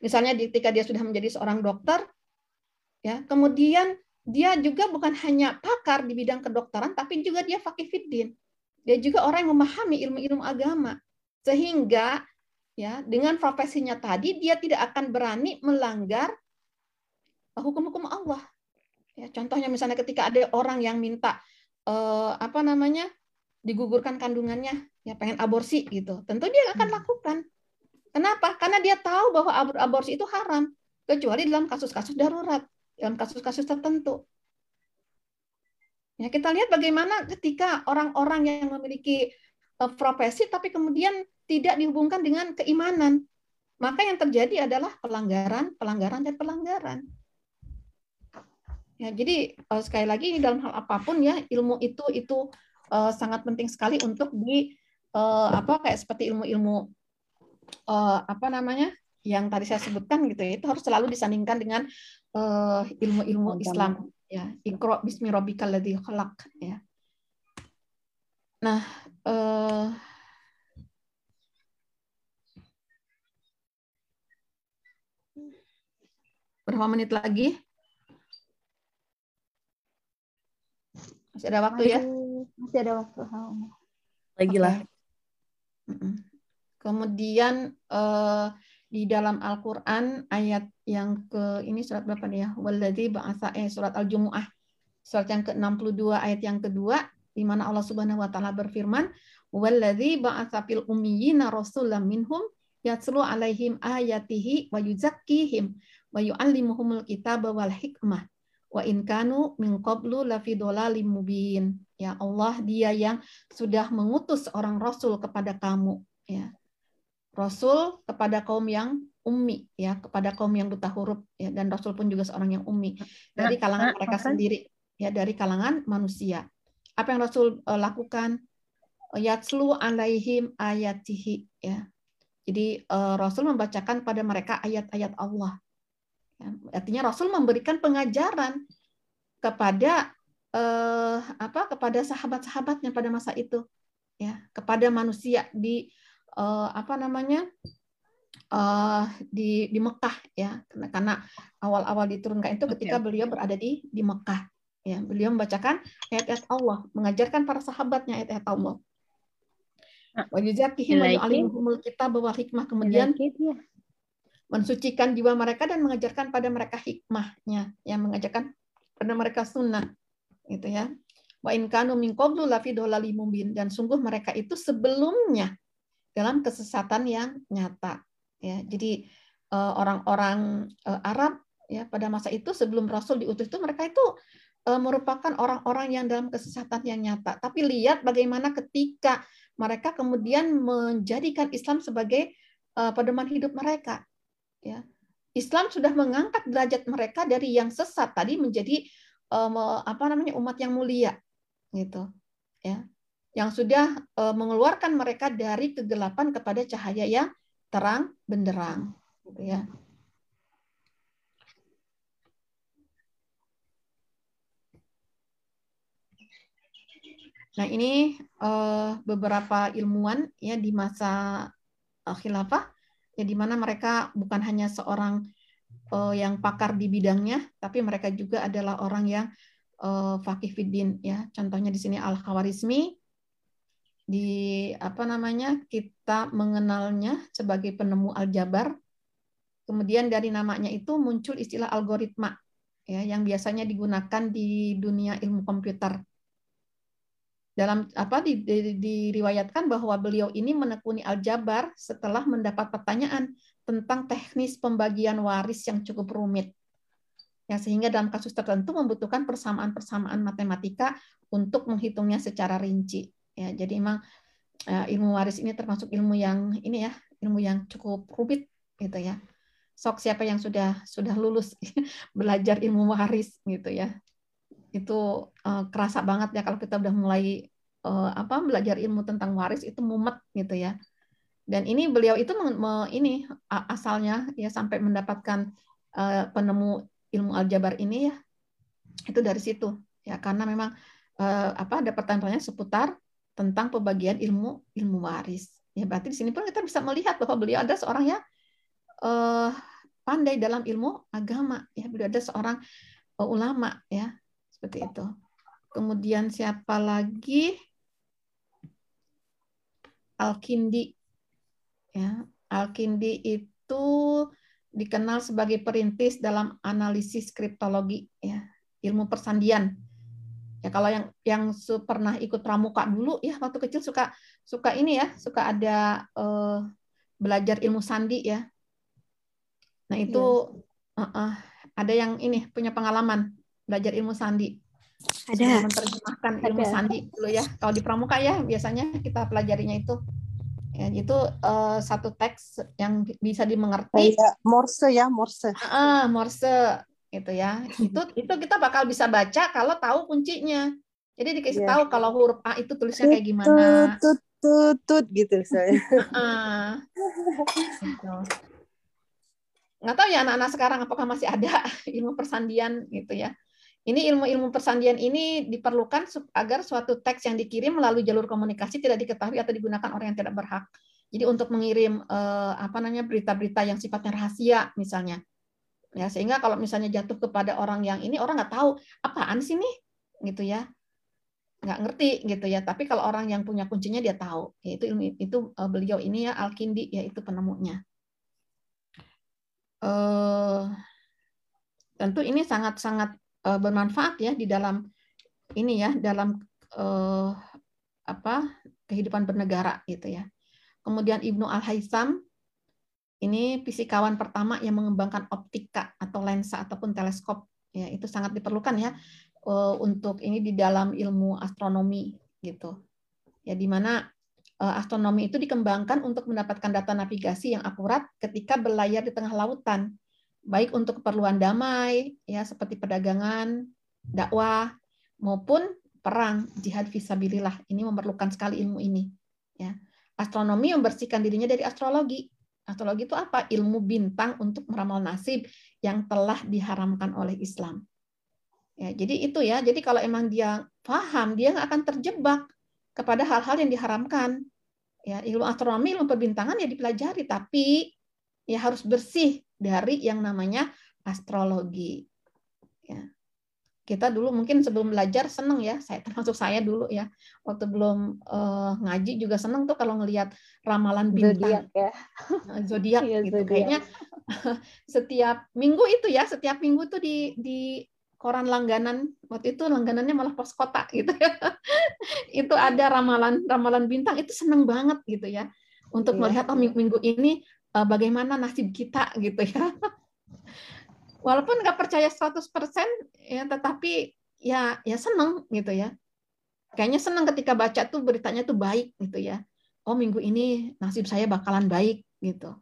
Speaker 2: Misalnya ketika dia sudah menjadi seorang dokter, ya, kemudian dia juga bukan hanya pakar di bidang kedokteran, tapi juga dia fakih fiddin. Dia juga orang yang memahami ilmu-ilmu agama. Sehingga ya dengan profesinya tadi dia tidak akan berani melanggar hukum-hukum Allah. Ya, contohnya misalnya ketika ada orang yang minta eh, apa namanya digugurkan kandungannya, ya pengen aborsi gitu, tentu dia akan lakukan. Kenapa? Karena dia tahu bahwa abor- aborsi itu haram, kecuali dalam kasus-kasus darurat, dalam kasus-kasus tertentu. Ya, kita lihat bagaimana ketika orang-orang yang memiliki eh, profesi tapi kemudian tidak dihubungkan dengan keimanan. Maka yang terjadi adalah pelanggaran, pelanggaran dan pelanggaran. Ya, jadi eh, sekali lagi ini dalam hal apa pun ya ilmu itu itu eh, sangat penting sekali untuk di eh, apa kayak seperti ilmu-ilmu eh, apa namanya yang tadi saya sebutkan gitu ya itu harus selalu disandingkan dengan eh, ilmu-ilmu Islam ya ikro bismi rabbikal ladzi khalaq ya. Nah, eh, berapa menit lagi? Masih ada waktu ya?
Speaker 1: Masih, ada waktu.
Speaker 3: Lagi lah.
Speaker 2: Mm-mm. Kemudian eh, di dalam Al-Qur'an ayat yang ke ini surat berapa nih ya? Walladzi ba'atsa eh surat Al-Jumu'ah. Surat yang ke-62 ayat yang kedua di mana Allah Subhanahu wa taala berfirman, "Walladzi ba'atsa fil ummiyina rasulan minhum yatslu 'alaihim ayatihi wa yuzakkihim wa yu'allimuhumul kitaba wal hikmah wa in kanu min qablu lafi dhalalim mubin." Ya Allah, Dia yang sudah mengutus orang rasul kepada kamu, ya. Rasul kepada kaum yang ummi, ya, kepada kaum yang buta huruf, ya, dan Rasul pun juga seorang yang ummi dari kalangan
Speaker 1: nah,
Speaker 2: mereka
Speaker 1: maka-
Speaker 2: sendiri, ya, dari kalangan manusia. Apa yang Rasul eh, lakukan? Yatslu alaihim ayatihi, ya. Jadi eh, Rasul membacakan pada mereka ayat-ayat Allah. Ya, artinya Rasul memberikan pengajaran kepada eh, apa kepada sahabat-sahabatnya pada masa itu, ya, kepada manusia di eh, apa namanya eh, di di Mekah ya. Karena karena awal-awal diturunkan itu ketika beliau berada di di Mekah ya. Beliau membacakan ayat-ayat Allah mengajarkan para sahabatnya ayat-ayat Allah. Wa yuzakkihim wa yu'allimuhumul kitab hikmah. Kemudian. Mensucikan jiwa mereka dan mengajarkan pada mereka hikmahnya yang mengajarkan pada mereka sunnah gitu ya. Wa in kanu min qablu lafi mubin. Dan sungguh mereka itu sebelumnya dalam kesesatan yang nyata ya. Jadi eh, orang-orang eh, Arab ya pada masa itu sebelum Rasul diutus itu mereka itu eh, merupakan orang-orang yang dalam kesesatan yang nyata. Tapi lihat bagaimana ketika mereka kemudian menjadikan Islam sebagai pedoman hidup mereka ya. Islam sudah mengangkat derajat mereka dari yang sesat tadi menjadi me- apa namanya umat yang mulia gitu ya. Yang sudah eh, mengeluarkan mereka dari kegelapan kepada cahaya yang terang benderang gitu ya. Nah, ini eh, beberapa ilmuwan ya di masa eh, khilafah ya di mana mereka bukan hanya seorang eh, yang pakar di bidangnya, tapi mereka juga adalah orang yang eh, fakih fiddin ya. Contohnya di sini Al Khawarizmi di apa namanya kita mengenalnya sebagai penemu aljabar. Kemudian dari namanya itu muncul istilah algoritma ya yang biasanya digunakan di dunia ilmu komputer dalam apa di, di- diriwayatkan bahwa beliau ini menekuni aljabar setelah mendapat pertanyaan tentang teknis pembagian waris yang cukup rumit. Ya, sehingga dalam kasus tertentu membutuhkan persamaan-persamaan matematika untuk menghitungnya secara rinci. Ya, jadi memang eh, ilmu waris ini termasuk ilmu yang ini ya, ilmu yang cukup rumit gitu ya. Sok siapa yang sudah sudah lulus belajar ilmu waris gitu ya itu eh, kerasa banget ya kalau kita udah mulai eh, apa belajar ilmu tentang waris itu mumet gitu ya. Dan ini beliau itu me- me- ini asalnya ya sampai mendapatkan eh, penemu ilmu aljabar ini ya itu dari situ ya karena memang eh, apa ada pertanyaan seputar tentang pembagian ilmu ilmu waris. Ya berarti di sini pun kita bisa melihat bahwa beliau ada seorang yang eh, pandai dalam ilmu agama ya beliau ada seorang eh, ulama ya seperti itu. Kemudian siapa lagi? Al-Kindi. Ya, Al-Kindi itu dikenal sebagai perintis dalam analisis kriptologi ya, ilmu persandian. Ya kalau yang yang pernah ikut pramuka dulu ya waktu kecil suka suka ini ya, suka ada uh, belajar ilmu sandi ya. Nah, itu ya. uh, uh, ada yang ini punya pengalaman belajar ilmu sandi.
Speaker 5: Ada.
Speaker 2: Menerjemahkan ilmu ada. sandi dulu ya. Kalau di pramuka ya biasanya kita pelajarinya itu ya itu uh, satu teks yang bisa dimengerti
Speaker 3: kayak morse ya morse
Speaker 2: uh, morse itu ya itu itu kita bakal bisa baca kalau tahu kuncinya jadi dikasih yeah. tahu kalau huruf a itu tulisnya kayak gimana
Speaker 3: tut tut tut gitu saya
Speaker 2: uh, gitu. nggak tahu ya anak-anak sekarang apakah masih ada ilmu persandian gitu ya ini ilmu-ilmu persandian ini diperlukan agar suatu teks yang dikirim melalui jalur komunikasi tidak diketahui atau digunakan orang yang tidak berhak. Jadi untuk mengirim eh, apa namanya berita-berita yang sifatnya rahasia misalnya, ya sehingga kalau misalnya jatuh kepada orang yang ini orang nggak tahu apaan sih nih, gitu ya, nggak ngerti gitu ya. Tapi kalau orang yang punya kuncinya dia tahu. Itu ilmu itu eh, beliau ini ya Al-Kindi yaitu penemunya. Eh, tentu ini sangat-sangat uh, bermanfaat ya di dalam ini ya dalam uh, apa kehidupan bernegara gitu ya. Kemudian Ibnu Al Haisam ini fisikawan pertama yang mengembangkan optika atau lensa ataupun teleskop ya itu sangat diperlukan ya uh, untuk ini di dalam ilmu astronomi gitu. Ya di mana astronomi itu dikembangkan untuk mendapatkan data navigasi yang akurat ketika berlayar di tengah lautan baik untuk keperluan damai ya seperti perdagangan, dakwah maupun perang jihad visabilillah. Ini memerlukan sekali ilmu ini ya. Astronomi membersihkan dirinya dari astrologi. Astrologi itu apa? Ilmu bintang untuk meramal nasib yang telah diharamkan oleh Islam. Ya, jadi itu ya. Jadi kalau emang dia paham, dia nggak akan terjebak kepada hal-hal yang diharamkan. Ya, ilmu astronomi, ilmu perbintangan ya dipelajari, tapi ya harus bersih dari yang namanya astrologi. Ya. Kita dulu mungkin sebelum belajar seneng ya, saya termasuk saya dulu ya, waktu belum uh, ngaji juga seneng tuh kalau ngelihat ramalan bintang, zodiak ya, zodiak iya, gitu. Zodiak. Kayaknya setiap minggu itu ya, setiap minggu tuh di di koran langganan waktu itu langganannya malah pos kota gitu ya, itu ada ramalan ramalan bintang itu seneng banget gitu ya, untuk iya. melihat oh minggu, minggu ini bagaimana nasib kita gitu ya. Walaupun nggak percaya 100% ya tetapi ya ya seneng gitu ya. Kayaknya seneng ketika baca tuh beritanya tuh baik gitu ya. Oh minggu ini nasib saya bakalan baik gitu.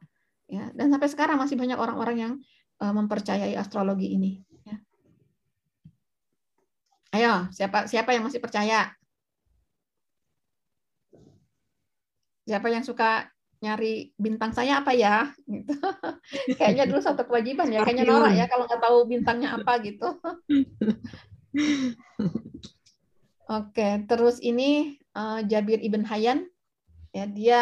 Speaker 2: Ya, dan sampai sekarang masih banyak orang-orang yang uh, mempercayai astrologi ini. Ya. Ayo, siapa siapa yang masih percaya? Siapa yang suka nyari bintang saya apa ya gitu. Kayaknya dulu satu kewajiban ya kayaknya norak ya kalau nggak tahu bintangnya apa gitu. Oke terus ini uh, Jabir ibn Hayyan ya dia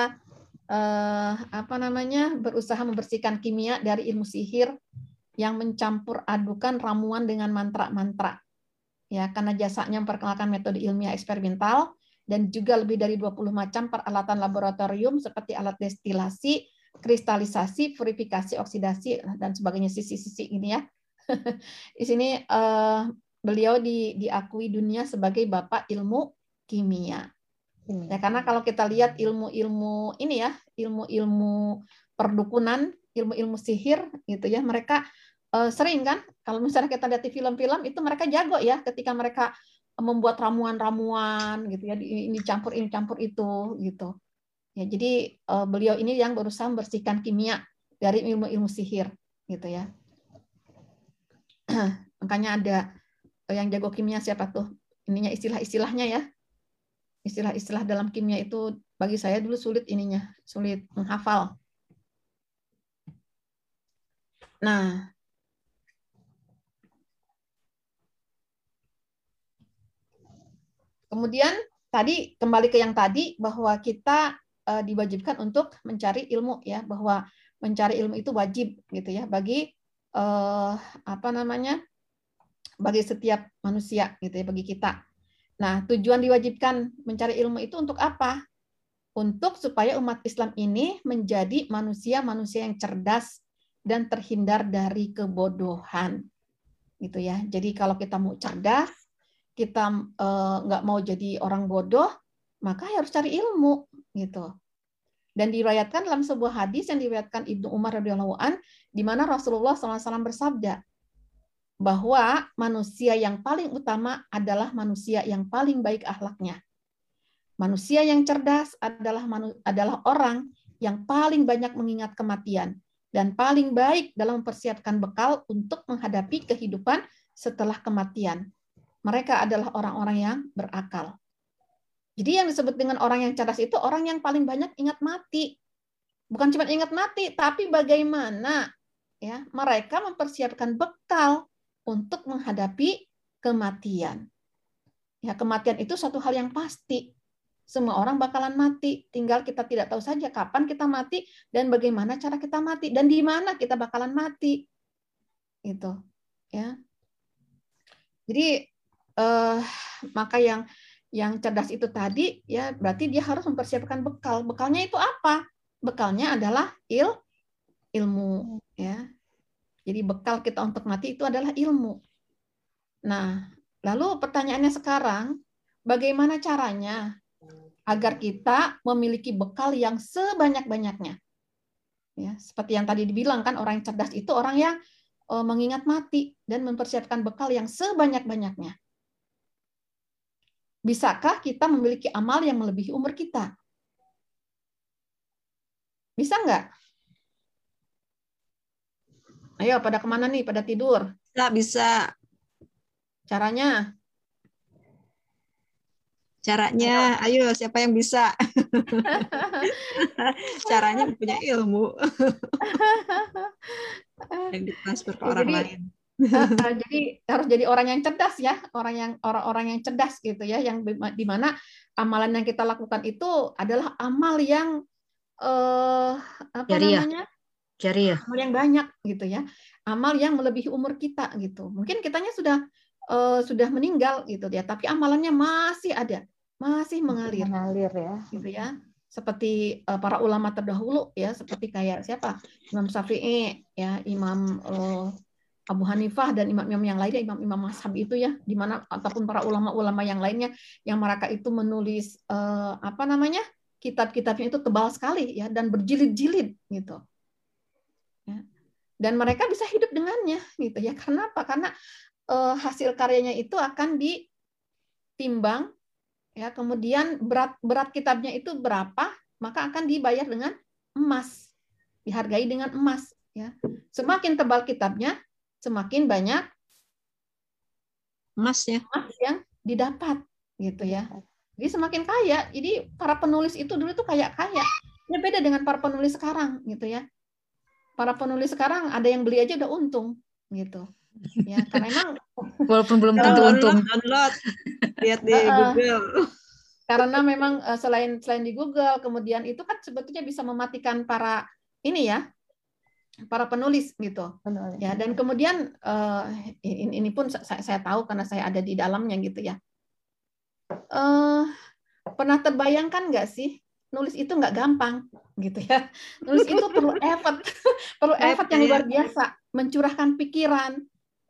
Speaker 2: uh, apa namanya berusaha membersihkan kimia dari ilmu sihir yang mencampur adukan ramuan dengan mantra-mantra. Ya karena jasanya memperkenalkan metode ilmiah eksperimental dan juga lebih dari 20 macam peralatan laboratorium seperti alat destilasi, kristalisasi, purifikasi, oksidasi dan sebagainya sisi-sisi ini ya. Di sini uh, beliau di, diakui dunia sebagai bapak ilmu kimia. Ya karena kalau kita lihat ilmu-ilmu ini ya, ilmu-ilmu perdukunan, ilmu-ilmu sihir gitu ya, mereka uh, sering kan kalau misalnya kita lihat di film-film itu mereka jago ya ketika mereka membuat ramuan-ramuan gitu ya ini campur ini campur itu gitu. Ya jadi uh, beliau ini yang berusaha membersihkan kimia dari ilmu-ilmu sihir gitu ya. Makanya ada yang jago kimia siapa tuh? Ininya istilah-istilahnya ya. Istilah-istilah dalam kimia itu bagi saya dulu sulit ininya sulit menghafal. Nah Kemudian tadi kembali ke yang tadi bahwa kita uh, diwajibkan untuk mencari ilmu ya bahwa mencari ilmu itu wajib gitu ya bagi uh, apa namanya bagi setiap manusia gitu ya bagi kita. Nah tujuan diwajibkan mencari ilmu itu untuk apa? untuk supaya umat Islam ini menjadi manusia-manusia yang cerdas dan terhindar dari kebodohan. Gitu ya. Jadi kalau kita mau cerdas, kita eh, nggak mau jadi orang bodoh, maka harus cari ilmu gitu. Dan diriwayatkan dalam sebuah hadis yang diriwayatkan Ibnu Umar radhiyallahu an di mana Rasulullah SAW bersabda bahwa manusia yang paling utama adalah manusia yang paling baik akhlaknya. Manusia yang cerdas adalah adalah orang yang paling banyak mengingat kematian dan paling baik dalam mempersiapkan bekal untuk menghadapi kehidupan setelah kematian. Mereka adalah orang-orang yang berakal. Jadi yang disebut dengan orang yang cerdas itu orang yang paling banyak ingat mati. Bukan cuma ingat mati, tapi bagaimana ya mereka mempersiapkan bekal untuk menghadapi kematian. Ya, kematian itu satu hal yang pasti. Semua orang bakalan mati, tinggal kita tidak tahu saja kapan kita mati dan bagaimana cara kita mati dan di mana kita bakalan mati. Itu, ya. Jadi eh, maka yang yang cerdas itu tadi ya berarti dia harus mempersiapkan bekal. Bekalnya itu apa? Bekalnya adalah il ilmu ya. Jadi bekal kita untuk mati itu adalah ilmu. Nah, lalu pertanyaannya sekarang, bagaimana caranya agar kita memiliki bekal yang sebanyak-banyaknya? Ya, seperti yang tadi dibilang kan orang yang cerdas itu orang yang eh, mengingat mati dan mempersiapkan bekal yang sebanyak-banyaknya. Bisakah kita memiliki amal yang melebihi umur kita? Bisa nggak? Ayo, pada ke mana nih? Pada tidur?
Speaker 5: Bisa, bisa.
Speaker 2: Caranya?
Speaker 5: Caranya, ayo siapa yang bisa? Caranya punya ilmu. yang ditransfer ke orang
Speaker 2: Jadi,
Speaker 5: lain.
Speaker 2: Uh, jadi harus jadi orang yang cerdas ya, orang yang orang-orang yang cerdas gitu ya, yang di mana amalan yang kita lakukan itu adalah amal yang uh, apa
Speaker 4: Jariah.
Speaker 2: namanya?
Speaker 4: Jariah.
Speaker 2: Amal yang banyak gitu ya. Amal yang melebihi umur kita gitu. Mungkin kitanya sudah uh, sudah meninggal gitu ya, tapi amalannya masih ada, masih mengalir
Speaker 1: Mengalir ya.
Speaker 2: gitu ya. Seperti uh, para ulama terdahulu ya, seperti kayak siapa? Imam Syafi'i ya, Imam uh, Abu Hanifah dan imam-imam yang lainnya, imam-imam mazhab itu ya, di mana ataupun para ulama-ulama yang lainnya yang mereka itu menulis eh, apa namanya kitab-kitabnya itu tebal sekali ya dan berjilid-jilid gitu. Ya. Dan mereka bisa hidup dengannya gitu ya. Karena apa? Karena eh, hasil karyanya itu akan ditimbang ya, kemudian berat berat kitabnya itu berapa, maka akan dibayar dengan emas, dihargai dengan emas ya. Semakin tebal kitabnya, semakin banyak
Speaker 5: Emas ya.
Speaker 2: emas yang didapat gitu ya. Jadi semakin kaya. Jadi para penulis itu dulu tuh kayak kaya. Ya beda dengan para penulis sekarang gitu ya. Para penulis sekarang ada yang beli aja udah untung gitu. Ya, karena memang
Speaker 4: Walaupun belum tentu
Speaker 5: Download,
Speaker 4: untung.
Speaker 5: download. Lihat di. Google.
Speaker 2: karena memang eh, selain selain di Google, kemudian itu kan sebetulnya bisa mematikan para ini ya, para penulis gitu.
Speaker 1: Penulis.
Speaker 2: ya dan kemudian eh, ini, ini pun saya, saya tahu karena saya ada di dalamnya gitu ya eh pernah terbayangkan nggak sih nulis itu nggak gampang gitu ya nulis itu perlu effort perlu effort yang luar biasa mencurahkan pikiran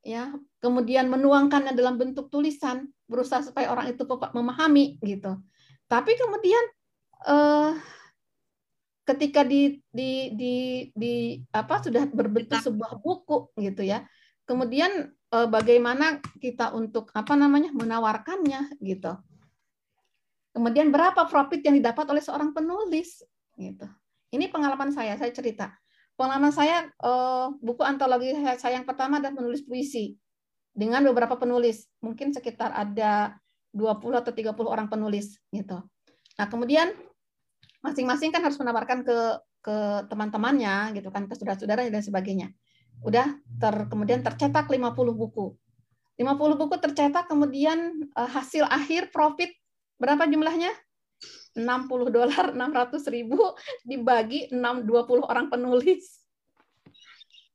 Speaker 2: ya kemudian menuangkannya dalam bentuk tulisan berusaha supaya orang itu memahami gitu tapi kemudian eh ketika di di di di apa sudah berbentuk sebuah buku gitu ya. Kemudian eh, bagaimana kita untuk apa namanya menawarkannya gitu. Kemudian berapa profit yang didapat oleh seorang penulis gitu. Ini pengalaman saya saya cerita. Pengalaman saya eh, buku antologi saya yang pertama adalah menulis puisi dengan beberapa penulis. Mungkin sekitar ada 20 atau 30 orang penulis gitu. Nah kemudian masing-masing kan harus menawarkan ke ke teman-temannya gitu kan ke saudara-saudaranya dan sebagainya. Udah ter, kemudian tercetak 50 buku. 50 buku tercetak kemudian eh, hasil akhir profit berapa jumlahnya? 60 dolar 600 ribu dibagi 6 20 orang penulis.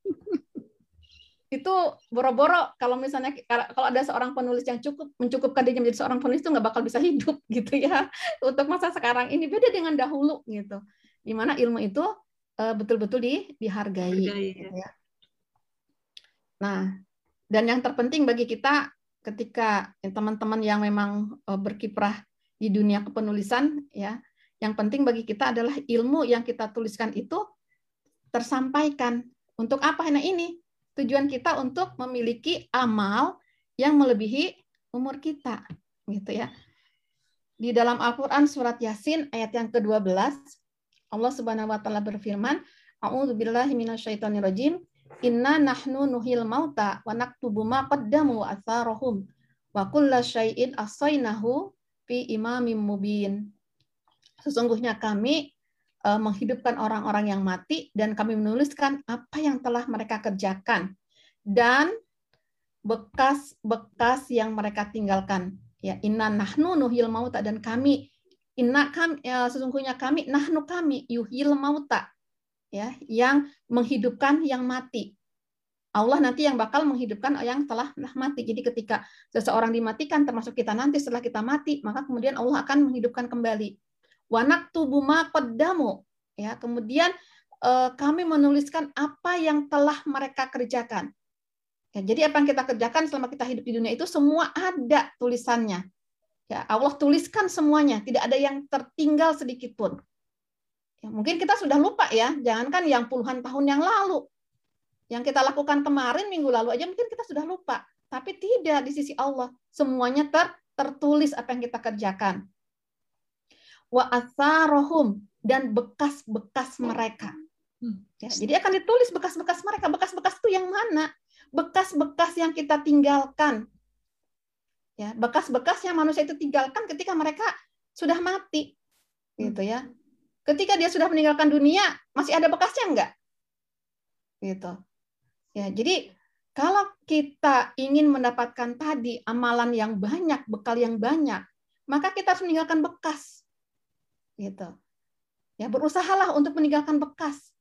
Speaker 2: itu boro-boro kalau misalnya kalau ada seorang penulis yang cukup mencukupkan dirinya menjadi seorang penulis itu nggak bakal bisa hidup gitu ya. Untuk masa sekarang ini beda dengan dahulu gitu. Di mana ilmu itu uh, betul-betul di, dihargai Hargai, gitu ya. nah dan yang terpenting bagi kita ketika teman-teman yang memang uh, berkiprah di dunia kepenulisan ya yang penting bagi kita adalah ilmu yang kita tuliskan itu tersampaikan. Untuk apa? Nah ini tujuan kita untuk memiliki amal yang melebihi umur kita gitu ya di dalam Al-Qur'an surat Yasin ayat yang ke-12 Allah Subhanahu wa taala berfirman A'udzubillahi minasyaitonirrajim Inna nahnu nuhil mauta wa naktubu ma qaddamu wa atharahum wa kulla syai'in asainahu fi imamin mubin. Sesungguhnya kami uh, menghidupkan orang-orang yang mati dan kami menuliskan apa yang telah mereka kerjakan dan bekas-bekas yang mereka tinggalkan. Ya, inna nahnu nuhil mauta dan kami inna kami ya, sesungguhnya kami nahnu kami yuhil mauta ya yang menghidupkan yang mati. Allah nanti yang bakal menghidupkan yang telah mati. Jadi ketika seseorang dimatikan termasuk kita nanti setelah kita mati, maka kemudian Allah akan menghidupkan kembali wanak tubuma kodamu ya kemudian eh, kami menuliskan apa yang telah mereka kerjakan. Ya, jadi apa yang kita kerjakan selama kita hidup di dunia itu semua ada tulisannya. Ya Allah tuliskan semuanya tidak ada yang tertinggal sedikit pun. Ya, mungkin kita sudah lupa ya jangankan yang puluhan tahun yang lalu. Yang kita lakukan kemarin minggu lalu aja mungkin kita sudah lupa. Tapi tidak di sisi Allah semuanya ter tertulis apa yang kita kerjakan wa atharohum dan bekas-bekas mereka. Hmm. Ya, jadi akan ditulis bekas-bekas mereka. Bekas-bekas itu yang mana? Bekas-bekas yang kita tinggalkan. Ya, bekas-bekas yang manusia itu tinggalkan ketika mereka sudah mati. Gitu ya. Ketika dia sudah meninggalkan dunia, masih ada bekasnya enggak? Gitu. Ya, jadi kalau kita ingin mendapatkan tadi amalan yang banyak, bekal yang banyak, maka kita harus meninggalkan bekas gitu. Ya, berusahalah untuk meninggalkan bekas.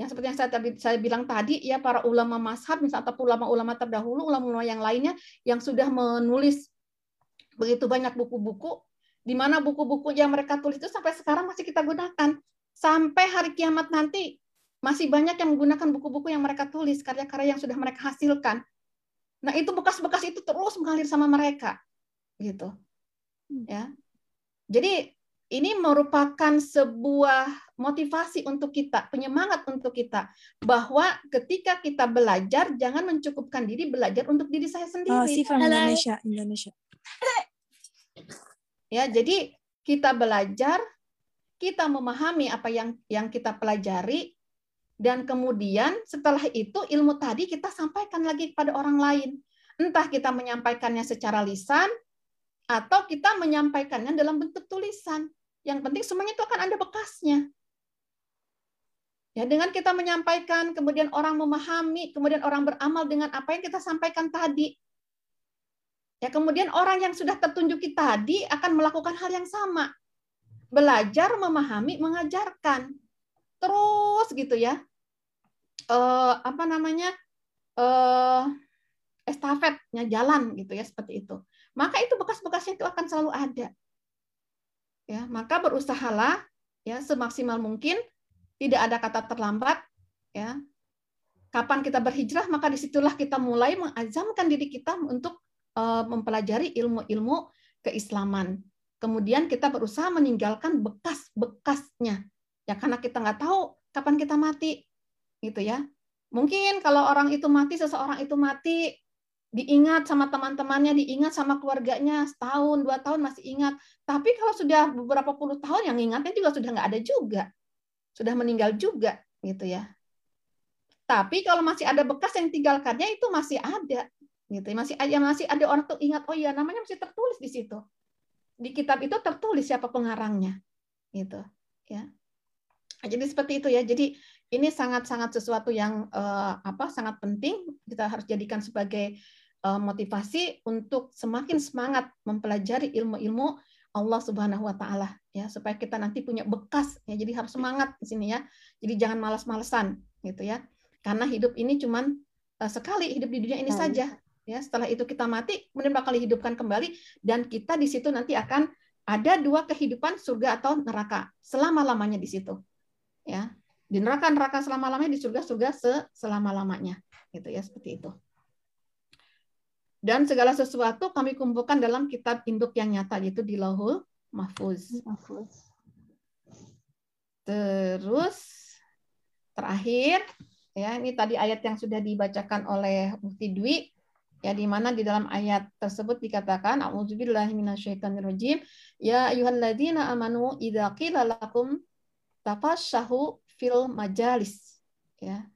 Speaker 2: Yang seperti yang saya tadi saya bilang tadi ya para ulama mazhab misalnya atau ulama-ulama terdahulu, ulama-ulama yang lainnya yang sudah menulis begitu banyak buku-buku di mana buku-buku yang mereka tulis itu sampai sekarang masih kita gunakan. Sampai hari kiamat nanti masih banyak yang menggunakan buku-buku yang mereka tulis, karya-karya yang sudah mereka hasilkan. Nah, itu bekas-bekas itu terus mengalir sama mereka. Gitu. Ya. Jadi ini merupakan sebuah motivasi untuk kita, penyemangat untuk kita bahwa ketika kita belajar jangan mencukupkan diri belajar untuk diri saya sendiri. Oh,
Speaker 6: sifat Indonesia, Indonesia.
Speaker 2: Ya, jadi kita belajar, kita memahami apa yang yang kita pelajari dan kemudian setelah itu ilmu tadi kita sampaikan lagi kepada orang lain. Entah kita menyampaikannya secara lisan atau kita menyampaikannya dalam bentuk tulisan. Yang penting semuanya itu akan ada bekasnya. Ya, dengan kita menyampaikan, kemudian orang memahami, kemudian orang beramal dengan apa yang kita sampaikan tadi. Ya, kemudian orang yang sudah tertunjuki tadi akan melakukan hal yang sama. Belajar, memahami, mengajarkan. Terus gitu ya. Eh, apa namanya? Eh, estafetnya jalan gitu ya seperti itu maka itu bekas-bekasnya itu akan selalu ada. Ya, maka berusahalah ya semaksimal mungkin tidak ada kata terlambat ya. Kapan kita berhijrah maka di situlah kita mulai mengazamkan diri kita untuk uh, mempelajari ilmu-ilmu keislaman. Kemudian kita berusaha meninggalkan bekas-bekasnya. Ya karena kita nggak tahu kapan kita mati gitu ya. Mungkin kalau orang itu mati, seseorang itu mati, diingat sama teman-temannya, diingat sama keluarganya, setahun, dua tahun masih ingat. Tapi kalau sudah beberapa puluh tahun yang ingatnya juga sudah nggak ada juga. Sudah meninggal juga gitu ya. Tapi kalau masih ada bekas yang tinggalkannya itu masih ada gitu. Masih ada masih ada orang tuh ingat oh iya namanya masih tertulis di situ. Di kitab itu tertulis siapa pengarangnya. Gitu ya. Jadi seperti itu ya. Jadi ini sangat-sangat sesuatu yang eh, apa sangat penting kita harus jadikan sebagai motivasi untuk semakin semangat mempelajari ilmu-ilmu Allah Subhanahu wa taala ya supaya kita nanti punya bekas ya jadi harus semangat di sini ya. Jadi jangan malas-malesan gitu ya. Karena hidup ini cuman uh, sekali hidup di dunia ini
Speaker 1: Sekali.
Speaker 2: saja. Ya, setelah itu kita mati, kemudian bakal dihidupkan kembali dan kita di situ nanti akan ada dua kehidupan surga atau neraka selama-lamanya di situ. Ya. Di neraka neraka selama-lamanya di surga surga selama-lamanya. Gitu ya, seperti itu. Dan segala sesuatu kami kumpulkan dalam kitab induk yang nyata yaitu di Lauhul Mahfuz.
Speaker 1: Mahfuz.
Speaker 2: Terus terakhir ya ini tadi ayat yang sudah dibacakan oleh Mufti Dwi ya di mana di dalam ayat tersebut dikatakan auzubillahi minasyaitonirrajim ya ayyuhalladzina amanu idza qila lakum tafashahu fil majalis ya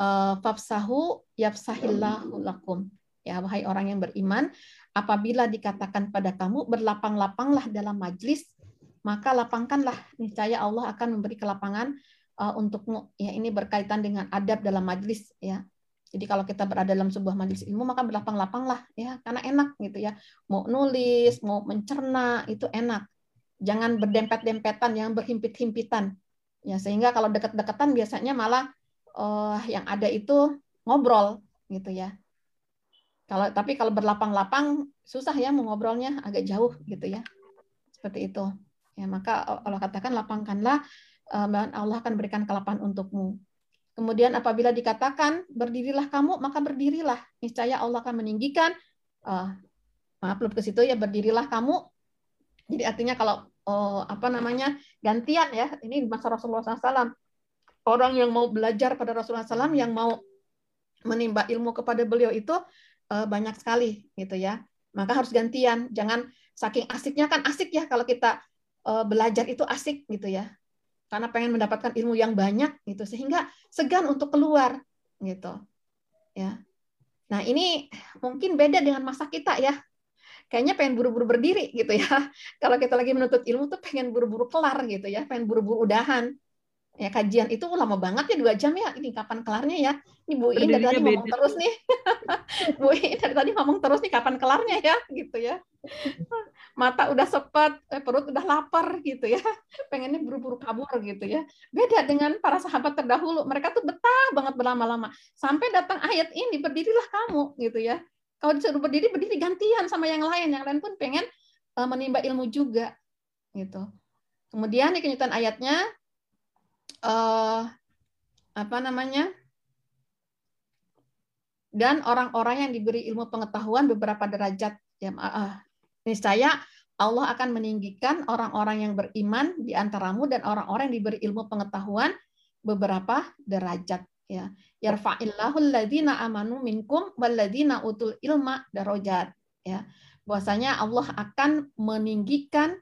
Speaker 2: uh, fafsahu yafsahillahu lakum ya wahai orang yang beriman apabila dikatakan pada kamu berlapang-lapanglah dalam majlis maka lapangkanlah. Niscaya Allah akan memberi kelapangan uh, untukmu. Ya ini berkaitan dengan adab dalam majlis ya. Jadi kalau kita berada dalam sebuah majlis ilmu maka berlapang-lapanglah ya karena enak gitu ya. Mau nulis mau mencerna itu enak. Jangan berdempet-dempetan yang berhimpit-himpitan. Ya sehingga kalau dekat-dekatan biasanya malah uh, yang ada itu ngobrol gitu ya kalau tapi kalau berlapang-lapang susah ya mau ngobrolnya agak jauh gitu ya seperti itu Ya, maka Allah katakan lapangkanlah dan Allah akan berikan kelapangan untukmu. Kemudian apabila dikatakan berdirilah kamu, maka berdirilah. Niscaya Allah akan meninggikan uh, maaf belum ke situ ya berdirilah kamu. Jadi artinya kalau uh, apa namanya gantian ya, ini masa Rasulullah SAW. Orang yang mau belajar pada Rasulullah SAW, yang mau menimba ilmu kepada beliau itu uh, banyak sekali gitu ya. Maka harus gantian, jangan saking asiknya kan asik ya kalau kita uh, belajar itu asik gitu ya. Karena pengen mendapatkan ilmu yang banyak gitu. Sehingga segan untuk keluar gitu ya. Nah ini mungkin beda dengan masa kita ya. Kayaknya pengen buru-buru berdiri gitu ya. Kalau kita lagi menuntut ilmu tuh pengen buru-buru kelar gitu ya. Pengen buru-buru udahan ya kajian itu lama banget ya dua jam ya. Ini kapan kelarnya ya? Ini Bu In dari tadi ngomong terus nih. Bu In dari tadi ngomong terus nih kapan kelarnya ya? Gitu ya. Mata udah sepet eh, perut udah lapar gitu ya. Pengennya buru-buru kabur gitu ya. Beda dengan para sahabat terdahulu. Mereka tuh betah banget berlama-lama. Sampai datang ayat ini berdirilah kamu gitu ya. Kalau disuruh berdiri berdiri gantian sama yang lain. Yang lain pun pengen uh, menimba ilmu juga gitu. Kemudian di kenyutan ayatnya uh, apa namanya? Dan orang-orang yang diberi ilmu pengetahuan beberapa derajat ya uh, niscaya Allah akan meninggikan orang-orang yang beriman di antaramu dan orang-orang yang diberi ilmu pengetahuan beberapa derajat ya. Yarfa'illahu alladzina amanu minkum walladzina utul ilma darajat ya. Bahwasanya Allah akan meninggikan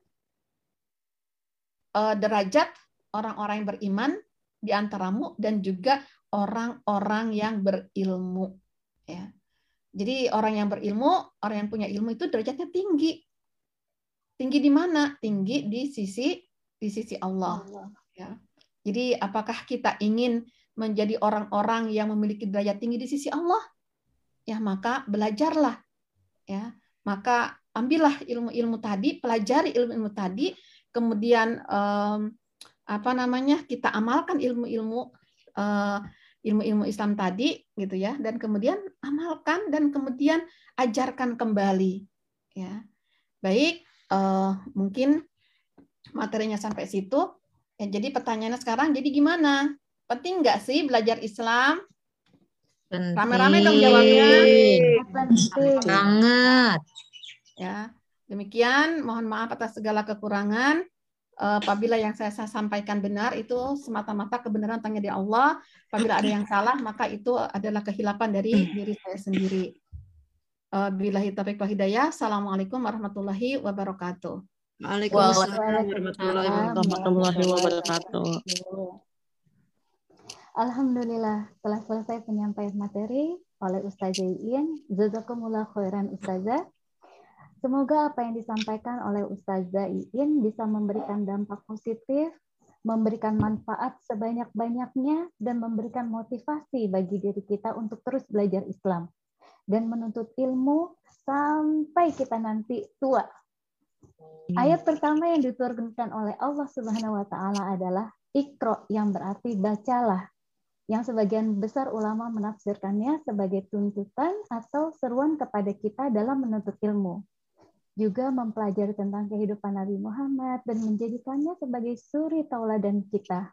Speaker 2: uh, derajat orang-orang yang beriman di antaramu dan juga orang-orang yang berilmu ya. Jadi orang yang berilmu orang yang punya ilmu itu derajatnya tinggi. Tinggi di mana? Tinggi di sisi di sisi Allah, Allah. ya. Jadi apakah kita ingin menjadi orang-orang yang memiliki derajat tinggi di sisi Allah? Ya maka belajarlah ya. Maka ambillah ilmu-ilmu tadi pelajari ilmu-ilmu tadi. Kemudian um, apa namanya kita amalkan ilmu-ilmu uh, ilmu-ilmu Islam tadi gitu ya dan kemudian amalkan dan kemudian ajarkan kembali ya. Baik uh, mungkin materinya sampai situ. Ya jadi pertanyaannya sekarang jadi gimana? Penting nggak sih belajar Islam? Rame-rame dong jawabnya
Speaker 4: banget.
Speaker 2: Ya demikian mohon maaf atas segala kekurangan apabila yang saya, sampaikan benar itu semata-mata kebenaran tanya di Allah. Apabila ada yang salah maka itu adalah kehilapan dari diri saya sendiri. Bila taufiq wa hidayah. Assalamualaikum warahmatullahi wabarakatuh.
Speaker 5: Waalaikumsalam warahmatullahi wabarakatuh.
Speaker 1: Alhamdulillah telah selesai penyampaian materi oleh Ustazah Iin. Jazakumullah khairan Ustazah. Semoga apa yang disampaikan oleh Ustazah Iin bisa memberikan dampak positif, memberikan manfaat sebanyak-banyaknya, dan memberikan motivasi bagi diri kita untuk terus belajar Islam dan menuntut ilmu sampai kita nanti tua. Ayat pertama yang diturunkan oleh Allah Subhanahu wa taala adalah Iqra yang berarti bacalah. yang sebagian besar ulama menafsirkannya sebagai tuntutan atau seruan kepada kita dalam menuntut ilmu. Juga mempelajari tentang kehidupan Nabi Muhammad dan menjadikannya sebagai suri tauladan kita,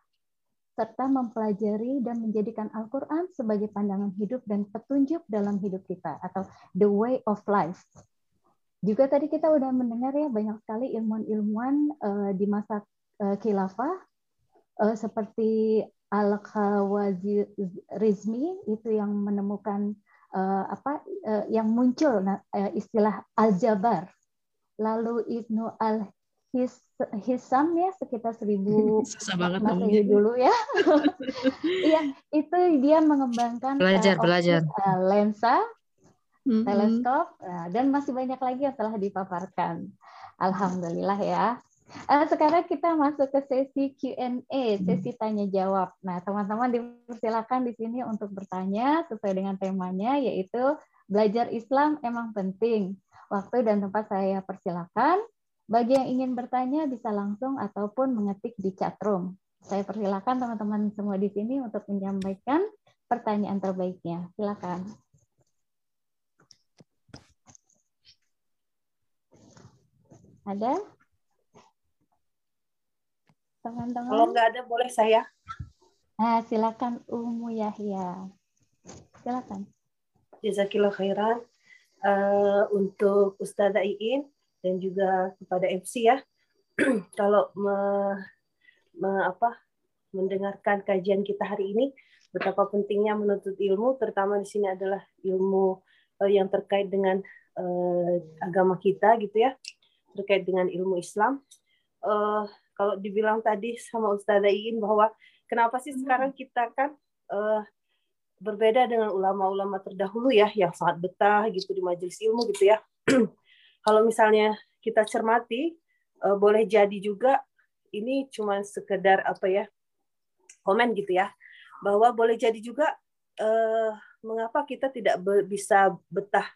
Speaker 1: serta mempelajari dan menjadikan Al-Quran sebagai pandangan hidup dan petunjuk dalam hidup kita, atau the way of life. Juga tadi kita udah mendengar ya banyak sekali ilmuwan-ilmuwan uh, di masa uh, khilafah uh, seperti Al-Khawarizmi itu yang menemukan apa yang muncul uh, istilah al-jabar. Lalu Ibnu al Hisam ya sekitar seribu Masehi dulu ya. Iya, itu dia mengembangkan
Speaker 4: belajar uh, belajar
Speaker 1: uh, lensa, mm -hmm. teleskop, uh, dan masih banyak lagi yang telah dipaparkan. Alhamdulillah ya. Uh, sekarang kita masuk ke sesi Q&A, sesi tanya jawab. Nah, teman-teman dipersilakan di sini untuk bertanya sesuai dengan temanya, yaitu belajar Islam emang penting. Waktu dan tempat saya persilakan. Bagi yang ingin bertanya bisa langsung ataupun mengetik di chat room. Saya persilakan teman-teman semua di sini untuk menyampaikan pertanyaan terbaiknya. Silakan. Ada? teman-teman?
Speaker 3: Kalau nggak ada boleh saya.
Speaker 1: Nah, silakan Umu Yahya. Silakan.
Speaker 3: Jazakillah khairan uh, untuk Ustazah Iin dan juga kepada MC ya. Kalau me, me, apa, mendengarkan kajian kita hari ini, betapa pentingnya menuntut ilmu, terutama di sini adalah ilmu uh, yang terkait dengan uh, agama kita gitu ya, terkait dengan ilmu Islam. Uh, kalau dibilang tadi sama Ustazah Iin bahwa kenapa sih sekarang kita kan uh, berbeda dengan ulama-ulama terdahulu ya yang sangat betah gitu di majelis ilmu gitu ya. kalau misalnya kita cermati uh, boleh jadi juga ini cuma sekedar apa ya komen gitu ya bahwa boleh jadi juga uh, mengapa kita tidak bisa betah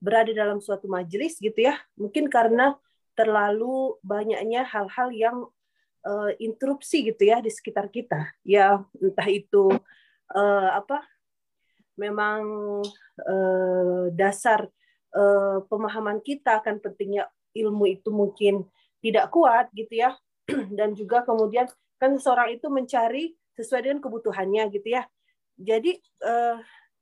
Speaker 3: berada dalam suatu majelis gitu ya mungkin karena terlalu banyaknya hal-hal yang uh, interupsi gitu ya di sekitar kita. Ya entah itu uh, apa memang uh, dasar uh, pemahaman kita akan pentingnya ilmu itu mungkin tidak kuat gitu ya. Dan juga kemudian kan seseorang itu mencari sesuai dengan kebutuhannya gitu ya. Jadi uh,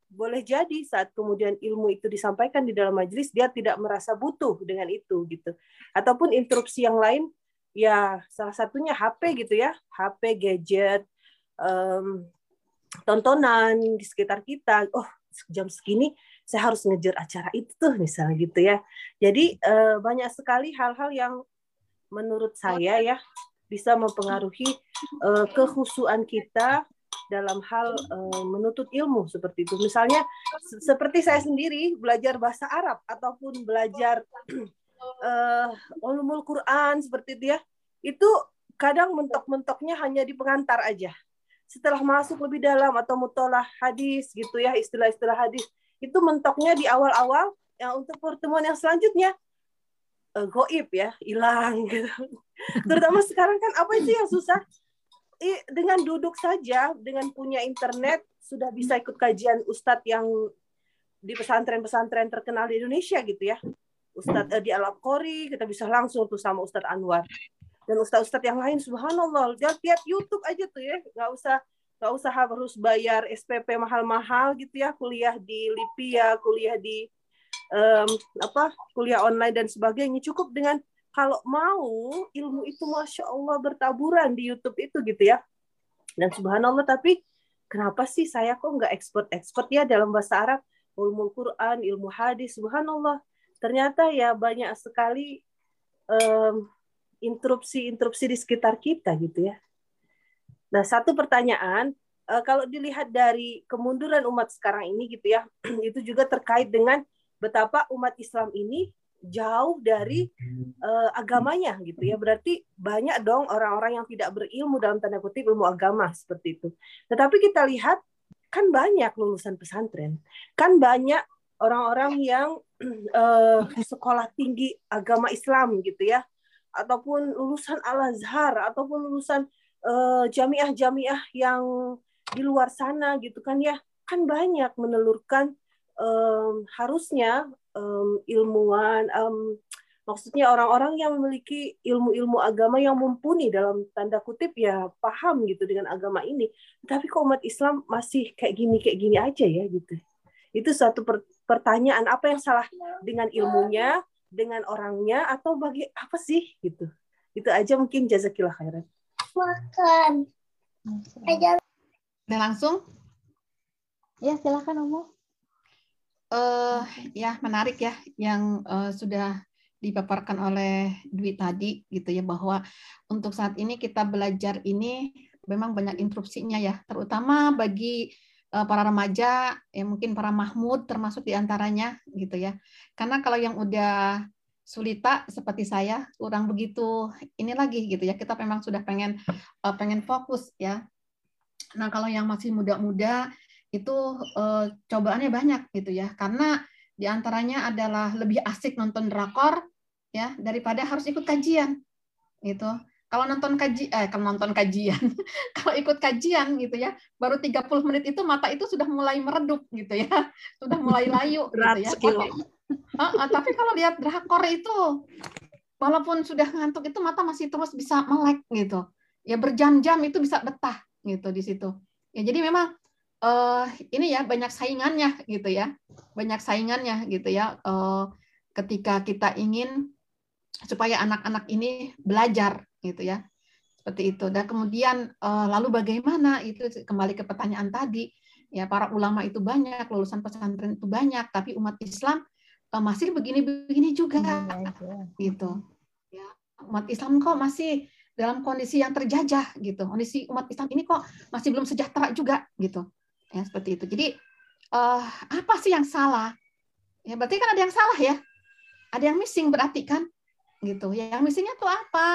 Speaker 3: boleh jadi saat kemudian ilmu itu disampaikan di dalam majelis dia tidak merasa butuh dengan itu gitu ataupun interupsi yang lain ya salah satunya HP gitu ya, HP gadget, um, tontonan di sekitar kita. Oh, jam segini saya harus ngejar acara itu tuh misalnya gitu ya. Jadi uh, banyak sekali hal-hal yang menurut saya ya bisa mempengaruhi uh, kehusuan kita dalam hal uh, menuntut ilmu seperti itu. Misalnya seperti saya sendiri belajar bahasa Arab ataupun belajar uh, ulumul Quran seperti itu ya, itu kadang mentok-mentoknya hanya di pengantar aja. Setelah masuk lebih dalam atau mutolah hadis gitu ya, istilah-istilah hadis, itu mentoknya di awal-awal yang untuk pertemuan yang selanjutnya uh, goib ya, hilang gitu. Terutama sekarang kan apa sih yang susah? Dengan duduk saja, dengan punya internet, sudah bisa ikut kajian ustadz yang di pesantren-pesantren terkenal di Indonesia gitu ya. Ustadz uh, di Al Qori kita bisa langsung tuh sama Ustadz Anwar dan ustadz-ustadz yang lain subhanallah. Dia lihat YouTube aja tuh ya. Nggak usah nggak usah harus bayar SPP mahal-mahal gitu ya. Kuliah di Lipia kuliah di um, apa kuliah online dan sebagainya. Cukup dengan kalau mau ilmu itu masya Allah bertaburan di YouTube itu gitu ya. Dan subhanallah tapi kenapa sih saya kok nggak expert-expert ya dalam bahasa Arab? Ilmu Quran ilmu hadis subhanallah. Ternyata ya banyak sekali um, interupsi-interupsi di sekitar kita gitu ya. Nah, satu pertanyaan uh, kalau dilihat dari kemunduran umat sekarang ini gitu ya, itu juga terkait dengan betapa umat Islam ini jauh dari uh, agamanya gitu ya. Berarti banyak dong orang-orang yang tidak berilmu dalam tanda kutip ilmu agama seperti itu. Tetapi kita lihat kan banyak lulusan pesantren, kan banyak orang-orang yang uh, sekolah tinggi agama Islam gitu ya, ataupun lulusan Al Azhar ataupun lulusan uh, jamiah-jamiah yang di luar sana gitu kan ya kan banyak menelurkan um, harusnya um, ilmuwan um, maksudnya orang-orang yang memiliki ilmu-ilmu agama yang mumpuni dalam tanda kutip ya paham gitu dengan agama ini. Tapi kok umat Islam masih kayak gini kayak gini aja ya gitu. Itu suatu pertanyaan apa yang salah dengan ilmunya dengan orangnya atau bagi apa sih gitu. Itu aja mungkin jazakillah khairan makan.
Speaker 2: Aja. Langsung?
Speaker 1: Ya silakan Umu
Speaker 2: uh, ya menarik ya yang uh, sudah dipaparkan oleh Dwi tadi gitu ya bahwa untuk saat ini kita belajar ini memang banyak interupsinya ya terutama bagi para remaja ya mungkin para mahmud termasuk di antaranya gitu ya. Karena kalau yang udah sulita seperti saya kurang begitu ini lagi gitu ya. Kita memang sudah pengen uh, pengen fokus ya. Nah kalau yang masih muda-muda itu uh, cobaannya banyak gitu ya. Karena di antaranya adalah lebih asik nonton drakor ya daripada harus ikut kajian gitu. Kalau nonton kaji eh kalau nonton kajian, kalau ikut kajian gitu ya, baru 30 menit itu mata itu sudah mulai meredup gitu ya. Sudah mulai layu gitu ya. Tapi, uh, uh, tapi kalau lihat drakor itu walaupun sudah ngantuk itu mata masih terus bisa melek gitu. Ya berjam-jam itu bisa betah gitu di situ. Ya jadi memang uh, ini ya banyak saingannya gitu ya banyak saingannya gitu ya uh, ketika kita ingin supaya anak-anak ini belajar gitu ya. Seperti itu. Dan kemudian uh, lalu bagaimana? Itu kembali ke pertanyaan tadi. Ya para ulama itu banyak lulusan pesantren itu banyak tapi umat Islam uh, masih begini-begini juga. Ya, ya. gitu. Ya umat Islam kok masih dalam kondisi yang terjajah gitu. Kondisi umat Islam ini kok masih belum sejahtera juga gitu. Ya seperti itu. Jadi uh, apa sih yang salah? Ya berarti kan ada yang salah ya. Ada yang missing berarti kan gitu. Yang missingnya tuh apa?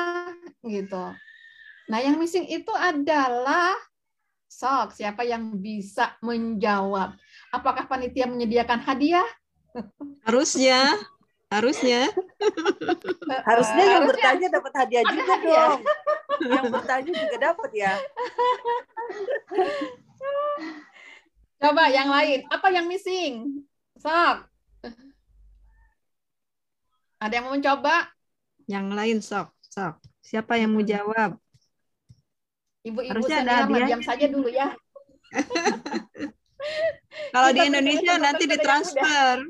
Speaker 2: Gitu. Nah yang missing itu adalah sok siapa yang bisa menjawab? Apakah panitia menyediakan hadiah?
Speaker 5: Harusnya. Harusnya.
Speaker 3: Harusnya yang bertanya dapat hadiah juga dong. Yang bertanya juga dapat ya.
Speaker 2: Coba yang lain. Apa yang missing? Sok. Ada yang mau mencoba?
Speaker 5: Yang lain sok, sok. Siapa yang mau jawab?
Speaker 2: Ibu-ibu ada diam saja dulu ya.
Speaker 5: Kalau di Indonesia nanti ditransfer.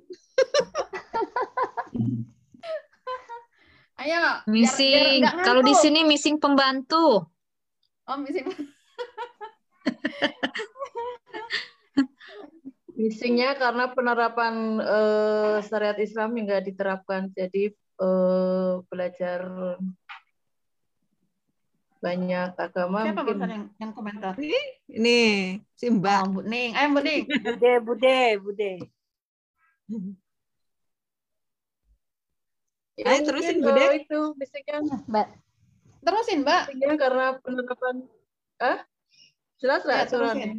Speaker 2: Ayo.
Speaker 4: Missing. Kalau di sini missing pembantu.
Speaker 2: Oh, missing.
Speaker 6: Missingnya karena penerapan uh, syariat Islam yang nggak diterapkan, jadi uh, belajar banyak agama.
Speaker 2: Siapa mungkin... yang, yang komentar?
Speaker 5: Ini si Mbak.
Speaker 2: Oh, Bu Ning. Ayo Bu Ning.
Speaker 3: Bude, Bude, Bude.
Speaker 6: Ya, Ayo terusin Bude. itu missingnya.
Speaker 2: Mbak. Terusin Mbak.
Speaker 6: Missingnya karena penerapan. Ah? Jelas nggak ya,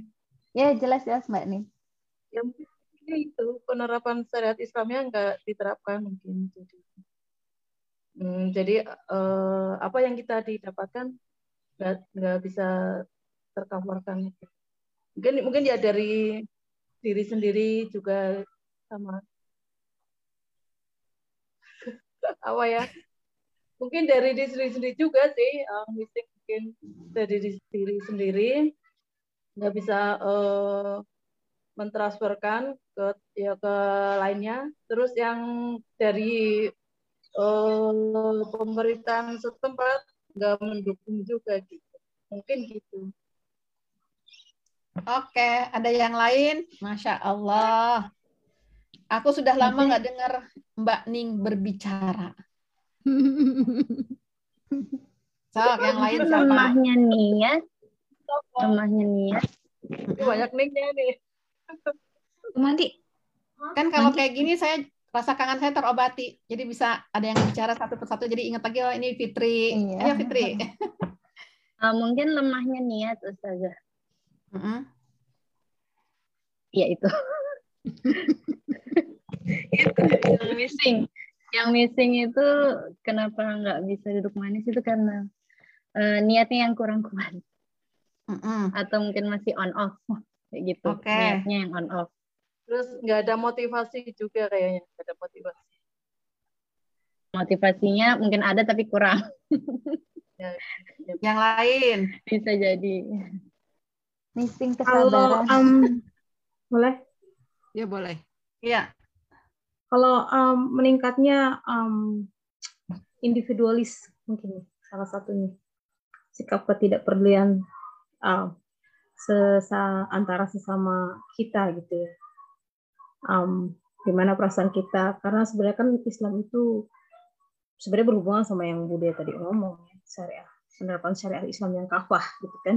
Speaker 1: Ya jelas jelas Mbak nih
Speaker 6: yang itu penerapan syariat Islamnya nggak diterapkan mungkin jadi hmm, jadi eh, apa yang kita didapatkan nggak nggak bisa terkabarkan mungkin mungkin ya dari diri sendiri juga sama. Apa ya? Mungkin dari diri sendiri juga sih um, mungkin dari diri sendiri nggak bisa uh, mentransferkan ke ya ke lainnya. Terus yang dari uh, pemerintahan setempat nggak mendukung juga gitu. Mungkin gitu.
Speaker 2: Oke, ada yang lain? Masya Allah. Aku sudah lama nggak dengar Mbak Ning berbicara. So, yang lain
Speaker 7: siapa? Lemahnya niat. Lemahnya niat.
Speaker 6: Banyak ningnya nih.
Speaker 4: Mandi.
Speaker 2: Kan kalau Mandi. kayak gini saya rasa kangen saya terobati. Jadi bisa ada yang bicara satu persatu jadi ingat lagi oh ini Fitri. Iya. Ayo Fitri.
Speaker 7: Uh, mungkin lemahnya niat Ustazah. Mm -hmm. Ya itu. itu yang missing. Yang missing itu kenapa nggak bisa duduk manis itu karena uh, niatnya yang kurang kuat.
Speaker 2: Mm -mm.
Speaker 7: atau mungkin masih on off kayak gitu
Speaker 2: Oke.
Speaker 7: niatnya yang on off
Speaker 6: Terus nggak ada motivasi juga kayaknya, nggak ada motivasi.
Speaker 7: motivasinya mungkin ada tapi kurang
Speaker 6: Ya, ya.
Speaker 2: Yang lain.
Speaker 7: bisa jadi
Speaker 1: Missing
Speaker 8: Kalau
Speaker 1: kesabaran.
Speaker 8: um, boleh
Speaker 5: Ya boleh.
Speaker 2: Iya.
Speaker 8: kalau um, meningkatnya um, individualis mungkin salah satunya sikap ketidakpedulian um, sesa antara sesama kita gitu ya um, gimana perasaan kita? Karena sebenarnya kan Islam itu sebenarnya berhubungan sama yang Buddha tadi ngomong ya, syariah penerapan syariah Islam yang kafah gitu kan?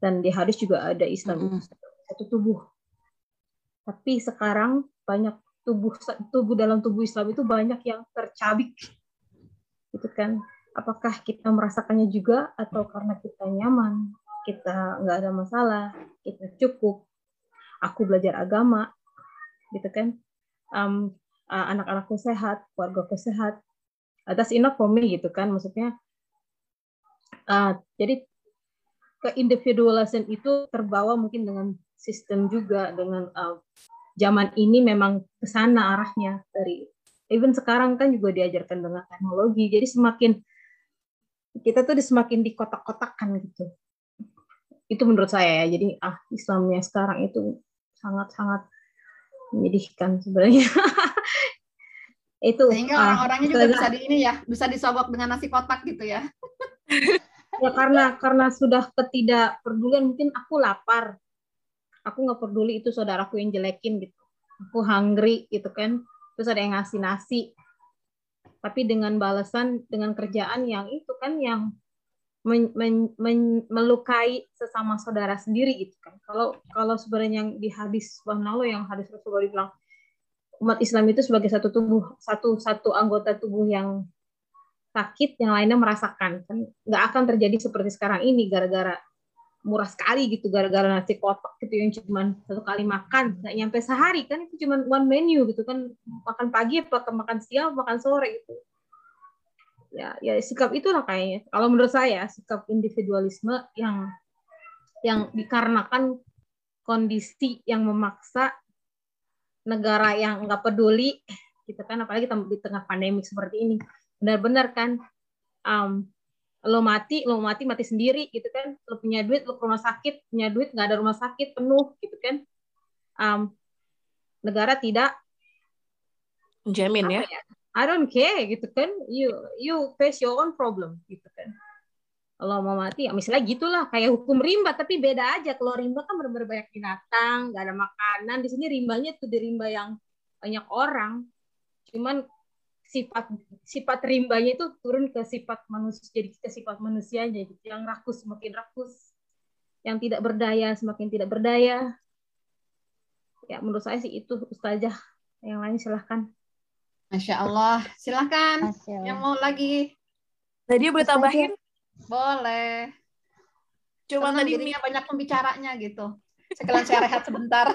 Speaker 8: Dan di hadis juga ada Islam
Speaker 2: Mm-mm.
Speaker 8: itu satu tubuh. Tapi sekarang banyak tubuh tubuh dalam tubuh Islam itu banyak yang tercabik gitu kan? Apakah kita merasakannya juga atau karena kita nyaman kita nggak ada masalah kita cukup? Aku belajar agama gitu kan. Um, uh, anak-anakku sehat keluargaku sehat. Atas enough for me gitu kan maksudnya. Uh, jadi keindividualisan itu terbawa mungkin dengan sistem juga dengan uh, zaman ini memang ke sana arahnya dari even sekarang kan juga diajarkan dengan teknologi. Jadi semakin kita tuh semakin dikotak-kotakkan gitu. Itu menurut saya ya jadi ah Islamnya sekarang itu sangat-sangat menyedihkan sebenarnya. Itu
Speaker 2: Sehingga
Speaker 8: ah,
Speaker 2: orang-orangnya juga bisa di ini ya, bisa disogok dengan nasi kotak gitu ya.
Speaker 8: ya karena karena sudah ketidakpedulian mungkin aku lapar. Aku nggak peduli itu saudaraku yang jelekin gitu. Aku hungry gitu kan. Terus ada yang ngasih nasi. Tapi dengan balasan dengan kerjaan yang itu kan yang men- men- men- melukai sesama saudara sendiri gitu kan. Kalau kalau sebenarnya yang di hadis subhanallah yang hadis Rasulullah bilang umat Islam itu sebagai satu tubuh satu satu anggota tubuh yang sakit yang lainnya merasakan kan nggak akan terjadi seperti sekarang ini gara-gara murah sekali gitu gara-gara nasi kotak gitu yang cuma satu kali makan nggak nyampe sehari kan itu cuma one menu gitu kan. Makan pagi apa makan siang makan sore gitu ya ya sikap itulah kayaknya. Kalau menurut saya sikap individualisme yang yang dikarenakan kondisi yang memaksa negara yang nggak peduli gitu kan apalagi di tengah pandemi seperti ini. Benar-benar kan um, lo mati lo mati mati sendiri gitu kan. Lo punya duit lo ke rumah sakit punya duit nggak ada rumah sakit penuh gitu kan. Um, negara tidak
Speaker 9: Menjamin ya.
Speaker 8: ya, I don't care gitu kan. You you face your own problem gitu kan. Kalau mau mati ya misalnya gitulah kayak hukum rimba tapi beda aja. Kalau rimba kan benar-benar banyak binatang nggak ada makanan. Di sini rimbanya tuh di rimba yang banyak orang. Cuman sifat sifat rimbanya itu turun ke sifat manusia jadi ke sifat manusianya gitu. Yang rakus semakin rakus. Yang tidak berdaya semakin tidak berdaya. Ya menurut saya sih itu ustazah. Yang lain silahkan
Speaker 2: Masya Allah. Silahkan.
Speaker 1: Masya
Speaker 2: Yang
Speaker 1: Allah.
Speaker 2: mau lagi?
Speaker 9: Tadi boleh tambahin,
Speaker 2: Boleh.
Speaker 9: cuma
Speaker 2: Senang
Speaker 9: tadi
Speaker 2: jadinya banyak pembicaranya gitu. Sekalian saya rehat sebentar.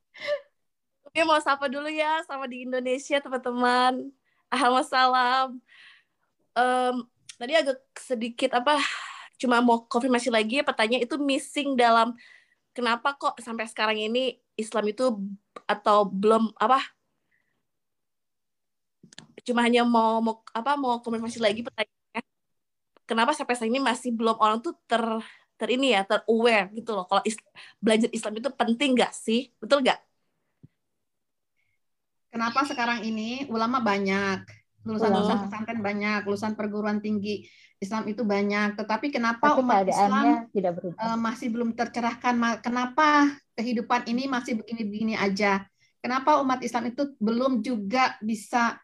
Speaker 9: Oke, mau sapa dulu ya sama di Indonesia teman-teman. Alhamdulillah. Em, tadi agak sedikit apa? Cuma mau konfirmasi lagi pertanyaan itu missing dalam kenapa kok sampai sekarang ini Islam itu atau belum apa? Cuma hanya mau mau apa mau konfirmasi lagi pertanyaannya. Kenapa sampai saat ini masih belum orang tuh ter ter ini ya ter aware gitu loh kalau is- belajar Islam itu penting gak sih betul gak
Speaker 2: Kenapa sekarang ini ulama banyak, lulusan-lulusan pesantren banyak, lulusan perguruan tinggi Islam itu banyak, tetapi kenapa
Speaker 1: Tapi
Speaker 2: umat Islam
Speaker 1: tidak berubah.
Speaker 2: eh, masih belum tercerahkan? Kenapa kehidupan ini masih begini-begini aja? Kenapa umat Islam itu belum juga bisa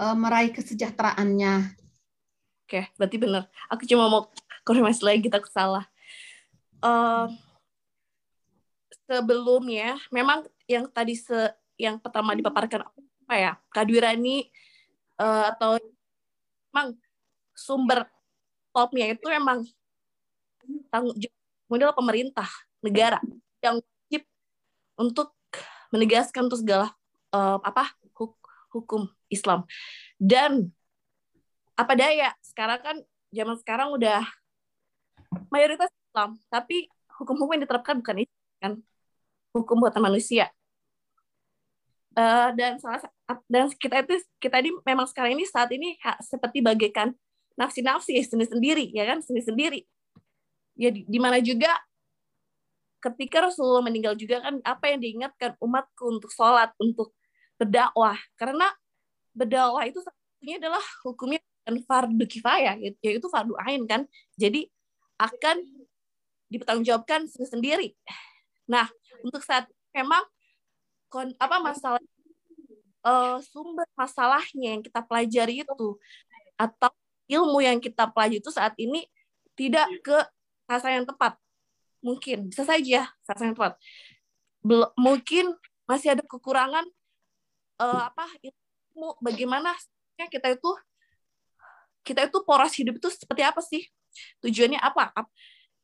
Speaker 2: eh, meraih kesejahteraannya?
Speaker 9: Oke, berarti benar. Aku cuma mau konfirmasi lagi kita salah. Eh, sebelumnya, memang yang tadi se yang pertama dipaparkan apa ya, Kak Dwirani eh, atau memang sumber topnya itu memang tanggung jawab model pemerintah negara yang wajib untuk menegaskan untuk segala eh, apa huk- hukum Islam. Dan apa daya? Sekarang kan zaman sekarang udah mayoritas Islam, tapi hukum-hukum yang diterapkan bukan itu kan? Hukum buatan manusia. Uh, dan salah dan kita itu kita ini memang sekarang ini saat ini seperti bagaikan nafsi-nafsi sendiri sendiri ya kan? Sendiri sendiri. Ya di, di mana juga ketika Rasulullah meninggal juga kan apa yang diingatkan umatku untuk sholat untuk berdakwah. Karena berdakwah itu satunya adalah hukumnya dan fardu kifayah yaitu fardu ain kan. Jadi akan dipertanggungjawabkan sendiri. Nah untuk saat memang kon, apa masalah uh, sumber masalahnya yang kita pelajari itu atau ilmu yang kita pelajari itu saat ini tidak ke sasaran yang tepat. Mungkin bisa saja sasaran yang tepat. Bel mungkin masih ada kekurangan uh, apa ilmu bagaimana kita itu kita itu poros hidup itu seperti apa sih? Tujuannya apa?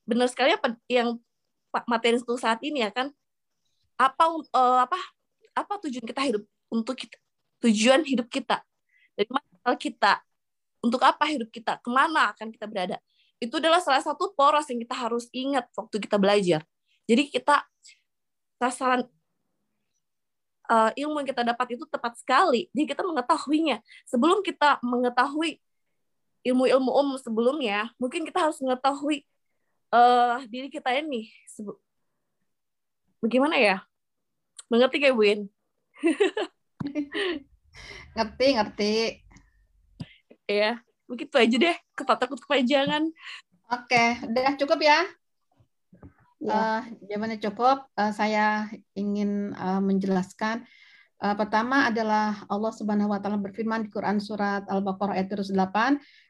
Speaker 9: Benar sekali apa yang materi itu saat ini ya kan? Apa uh, apa apa tujuan kita hidup untuk kita, tujuan hidup kita? Dari mana kita untuk apa hidup kita? Ke mana akan kita berada? Itu adalah salah satu poros yang kita harus ingat waktu kita belajar. Jadi kita sasaran uh, ilmu yang kita dapat itu tepat sekali. Jadi kita mengetahuinya. Sebelum kita mengetahui ilmu-ilmu umum sebelumnya mungkin kita harus mengetahui uh, diri kita ini. Bagaimana ya? Mengerti kayak Win?
Speaker 2: Ngerti ngerti.
Speaker 9: Ya begitu aja deh. Ketak takut kepanjangan.
Speaker 2: Oke udah cukup ya ya. Uh, jawabannya cukup. Uh, saya ingin uh, menjelaskan. Uh, pertama adalah Allah Subhanahu wa taala berfirman di Quran surat Al-Baqarah ayat 8,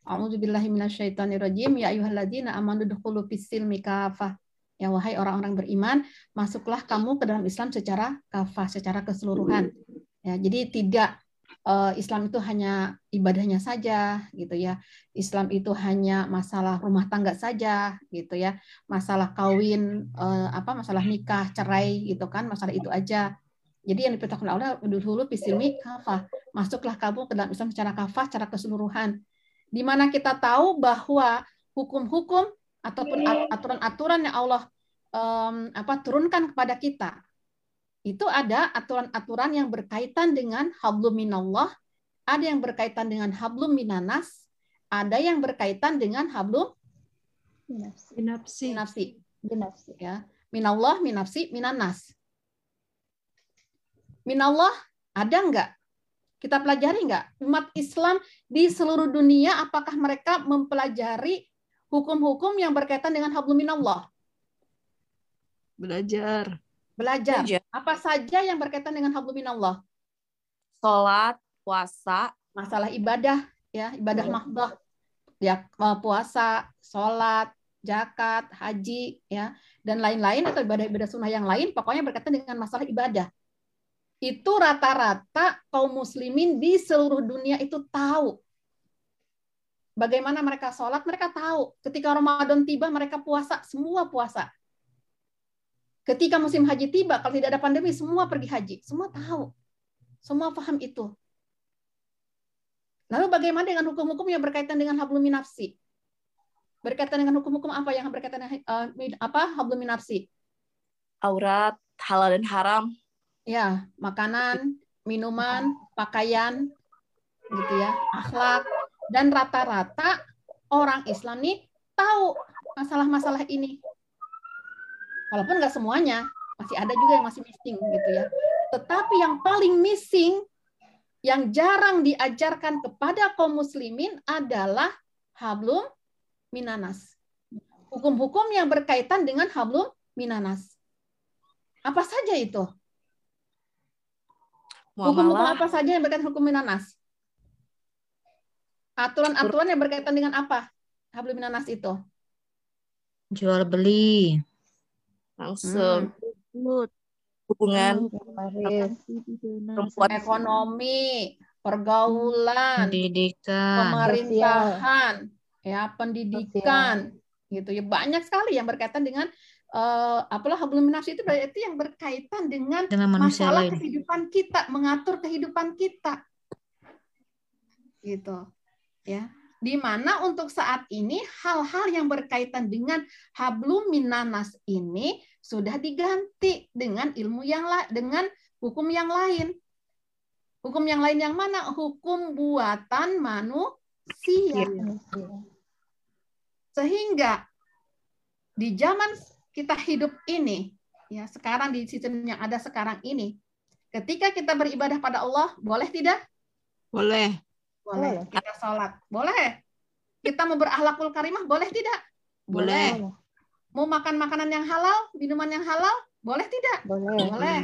Speaker 2: A'udzubillahi minasyaitonirrajim, ya ayyuhalladzina amanu dukhulu fis-silmi kafah. Ya wahai orang-orang beriman, masuklah kamu ke dalam Islam secara kafah, secara keseluruhan. Ya, jadi tidak uh, Islam itu hanya ibadahnya saja gitu ya. Islam itu hanya masalah rumah tangga saja gitu ya. Masalah kawin uh, apa masalah nikah, cerai gitu kan, masalah itu aja. Jadi yang diperintahkan Allah dulu pisilmi kafah. Masuklah kamu ke dalam Islam secara kafah, secara keseluruhan. Di mana kita tahu bahwa hukum-hukum ataupun aturan-aturan yang Allah um, apa turunkan kepada kita itu ada aturan-aturan yang berkaitan dengan hablum minallah, ada yang berkaitan dengan hablum minanas, ada yang berkaitan dengan hablum
Speaker 5: minafsi.
Speaker 2: Minafsi. Minafsi. Ya. Minallah, minafsi, minanas. Minallah ada enggak? Kita pelajari enggak? Umat Islam di seluruh dunia apakah mereka mempelajari hukum-hukum yang berkaitan dengan hablum minallah?
Speaker 5: Belajar.
Speaker 2: Belajar. Belajar. Apa saja yang berkaitan dengan hablum minallah?
Speaker 9: Salat, puasa,
Speaker 2: masalah ibadah ya, ibadah ya. mahdoh. Ya, puasa, salat, zakat, haji ya, dan lain-lain atau ibadah-ibadah sunnah yang lain pokoknya berkaitan dengan masalah ibadah. Itu rata-rata kaum muslimin di seluruh dunia itu tahu bagaimana mereka sholat, mereka tahu. Ketika Ramadan tiba, mereka puasa, semua puasa. Ketika musim haji tiba, kalau tidak ada pandemi, semua pergi haji. Semua tahu. Semua paham itu. Lalu bagaimana dengan hukum-hukum yang berkaitan dengan hablum minafsi? Berkaitan dengan hukum-hukum apa yang berkaitan dengan uh, apa hablum minafsi?
Speaker 9: Aurat, halal dan haram.
Speaker 2: Ya, makanan, minuman, pakaian, gitu ya, akhlak. Dan rata-rata orang Islam nih tahu masalah-masalah ini. Walaupun nggak semuanya, masih ada juga yang masih missing gitu ya. Tetapi yang paling missing, yang jarang diajarkan kepada kaum muslimin adalah hablum minanas. Hukum-hukum yang berkaitan dengan hablum minanas. Apa saja itu? Hukum-hukum apa saja yang berkaitan hukum minanas? Aturan-aturan yang berkaitan dengan apa? Hablum minanas itu?
Speaker 4: Jual beli
Speaker 9: langsung. Hmm. hubungan
Speaker 2: perempuan. Ekonomi pergaulan
Speaker 4: pendidikan.
Speaker 2: pemerintahan ya pendidikan Sosial. gitu. Ya banyak sekali yang berkaitan dengan uh, apalah hablum itu berarti yang berkaitan dengan, dengan masalah lain. kehidupan kita mengatur kehidupan kita. Gitu ya di mana untuk saat ini hal-hal yang berkaitan dengan hablum minanas ini sudah diganti dengan ilmu yang lain dengan hukum yang lain. Hukum yang lain yang mana? Hukum buatan manusia. Sehingga di zaman kita hidup ini, ya sekarang di sistem yang ada sekarang ini, ketika kita beribadah pada Allah, boleh tidak?
Speaker 5: Boleh.
Speaker 2: Boleh. Kita sholat. Boleh. Kita mau berakhlakul karimah. Boleh tidak?
Speaker 5: Boleh.
Speaker 2: Mau makan makanan yang halal, minuman yang halal. Boleh tidak?
Speaker 1: Boleh.
Speaker 2: Boleh.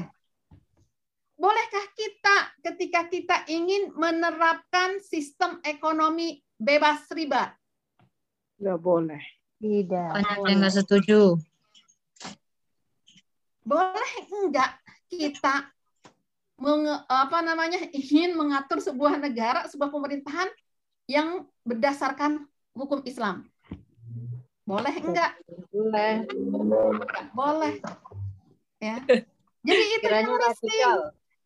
Speaker 2: Bolehkah kita ketika kita ingin menerapkan sistem ekonomi bebas riba?
Speaker 3: Nggak boleh.
Speaker 1: Tidak.
Speaker 4: Banyak yang nggak setuju.
Speaker 2: Boleh enggak kita menge, apa namanya ingin mengatur sebuah negara, sebuah pemerintahan yang berdasarkan hukum Islam. Boleh enggak?
Speaker 6: Boleh.
Speaker 2: Boleh. Ya. Jadi itu
Speaker 6: Kiranya
Speaker 2: yang missing.
Speaker 6: radikal.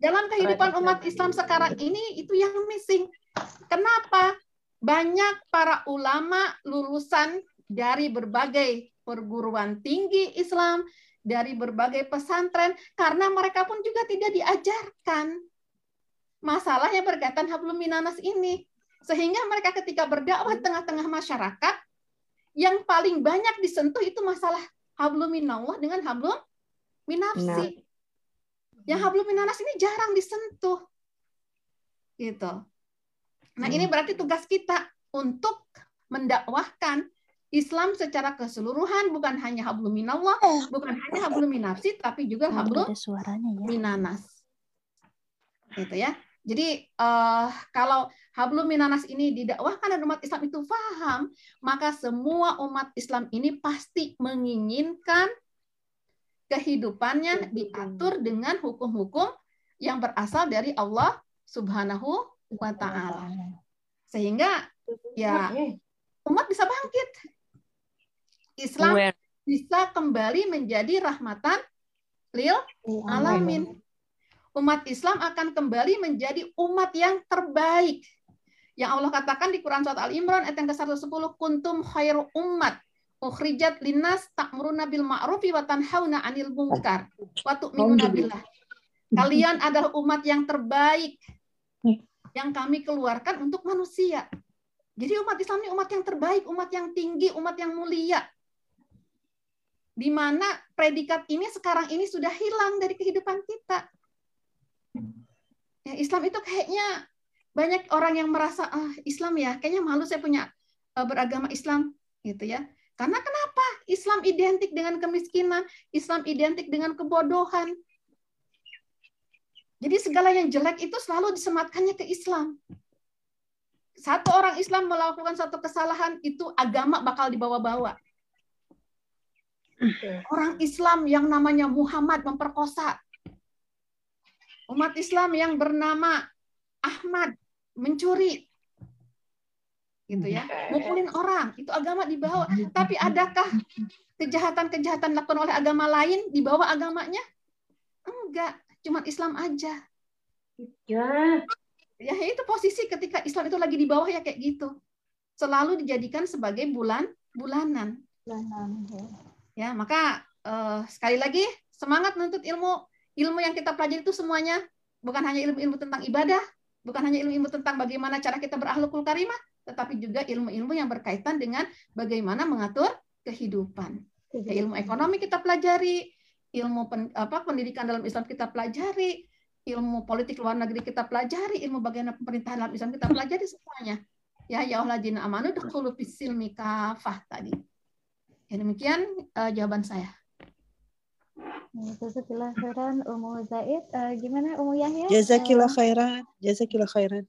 Speaker 2: Dalam kehidupan
Speaker 6: Radikal.
Speaker 2: umat Islam sekarang ini itu yang missing. Kenapa? Banyak para ulama lulusan dari berbagai perguruan tinggi Islam, dari berbagai pesantren, karena mereka pun juga tidak diajarkan masalah yang berkaitan hablum minanas ini. Sehingga mereka ketika berdakwah tengah-tengah masyarakat, yang paling banyak disentuh itu masalah hablum minallah dengan hablum minafsi. Yang hablum minanas ini jarang disentuh. Gitu. Nah, ini berarti tugas kita untuk mendakwahkan Islam secara keseluruhan bukan hanya hablum minallah, bukan hanya hablum minafsi tapi juga hablum
Speaker 1: suaranya ya.
Speaker 2: minanas. Gitu ya. Jadi eh, kalau hablum minanas ini didakwahkan dan umat Islam itu paham, maka semua umat Islam ini pasti menginginkan kehidupannya diatur dengan hukum-hukum yang berasal dari Allah Subhanahu wa taala. Sehingga ya umat bisa bangkit. Islam
Speaker 9: Aware.
Speaker 2: bisa kembali menjadi rahmatan lil alamin. Umat Islam akan kembali menjadi umat yang terbaik. Yang Allah katakan di Quran surat Al Imran ayat yang ke-110 kuntum khairu ummat ukhrijat linnas ta'muruna bil ma'rufi wa tanhauna 'anil munkar wa tu'minuna billah. Kalian adalah umat yang terbaik yang kami keluarkan untuk manusia. Jadi umat Islam ini umat yang terbaik, umat yang tinggi, umat yang mulia. Di mana predikat ini sekarang ini sudah hilang dari kehidupan kita. Ya, Islam itu kayaknya banyak orang yang merasa ah Islam ya, kayaknya malu saya punya eh, beragama Islam gitu ya. Karena kenapa? Islam identik dengan kemiskinan, Islam identik dengan kebodohan. Jadi segala yang jelek itu selalu disematkannya ke Islam. Satu orang Islam melakukan satu kesalahan itu agama bakal dibawa-bawa. Orang Islam yang namanya Muhammad memperkosa. Umat Islam yang bernama Ahmad mencuri. Gitu ya. Mukulin orang, itu agama dibawa. Tapi adakah kejahatan-kejahatan dilakukan oleh agama lain dibawa agamanya? Enggak, cuma Islam aja.
Speaker 6: Ya.
Speaker 2: Ya itu posisi ketika Islam itu lagi di bawah ya kayak gitu. Selalu dijadikan sebagai bulan bulanan. Ya, maka eh, sekali lagi semangat menuntut ilmu. Ilmu yang kita pelajari itu semuanya bukan hanya ilmu-ilmu tentang ibadah, bukan hanya ilmu-ilmu tentang bagaimana cara kita berakhlakul karimah, tetapi juga ilmu-ilmu yang berkaitan dengan bagaimana mengatur kehidupan. Ya, ilmu ekonomi kita pelajari, ilmu pen- apa pendidikan dalam Islam kita pelajari, ilmu politik luar negeri kita pelajari, ilmu bagaimana pemerintahan dalam Islam kita pelajari semuanya. Ya ya Allah jina amanu dakhulu fis silmi kafah tadi. Ya demikian eh, jawaban saya.
Speaker 1: Jazakillah khairan Umu Zaid. Eh, gimana Umu Yahya?
Speaker 10: Jazakillah
Speaker 1: Eh,
Speaker 10: khairan. Jazakillah khairan.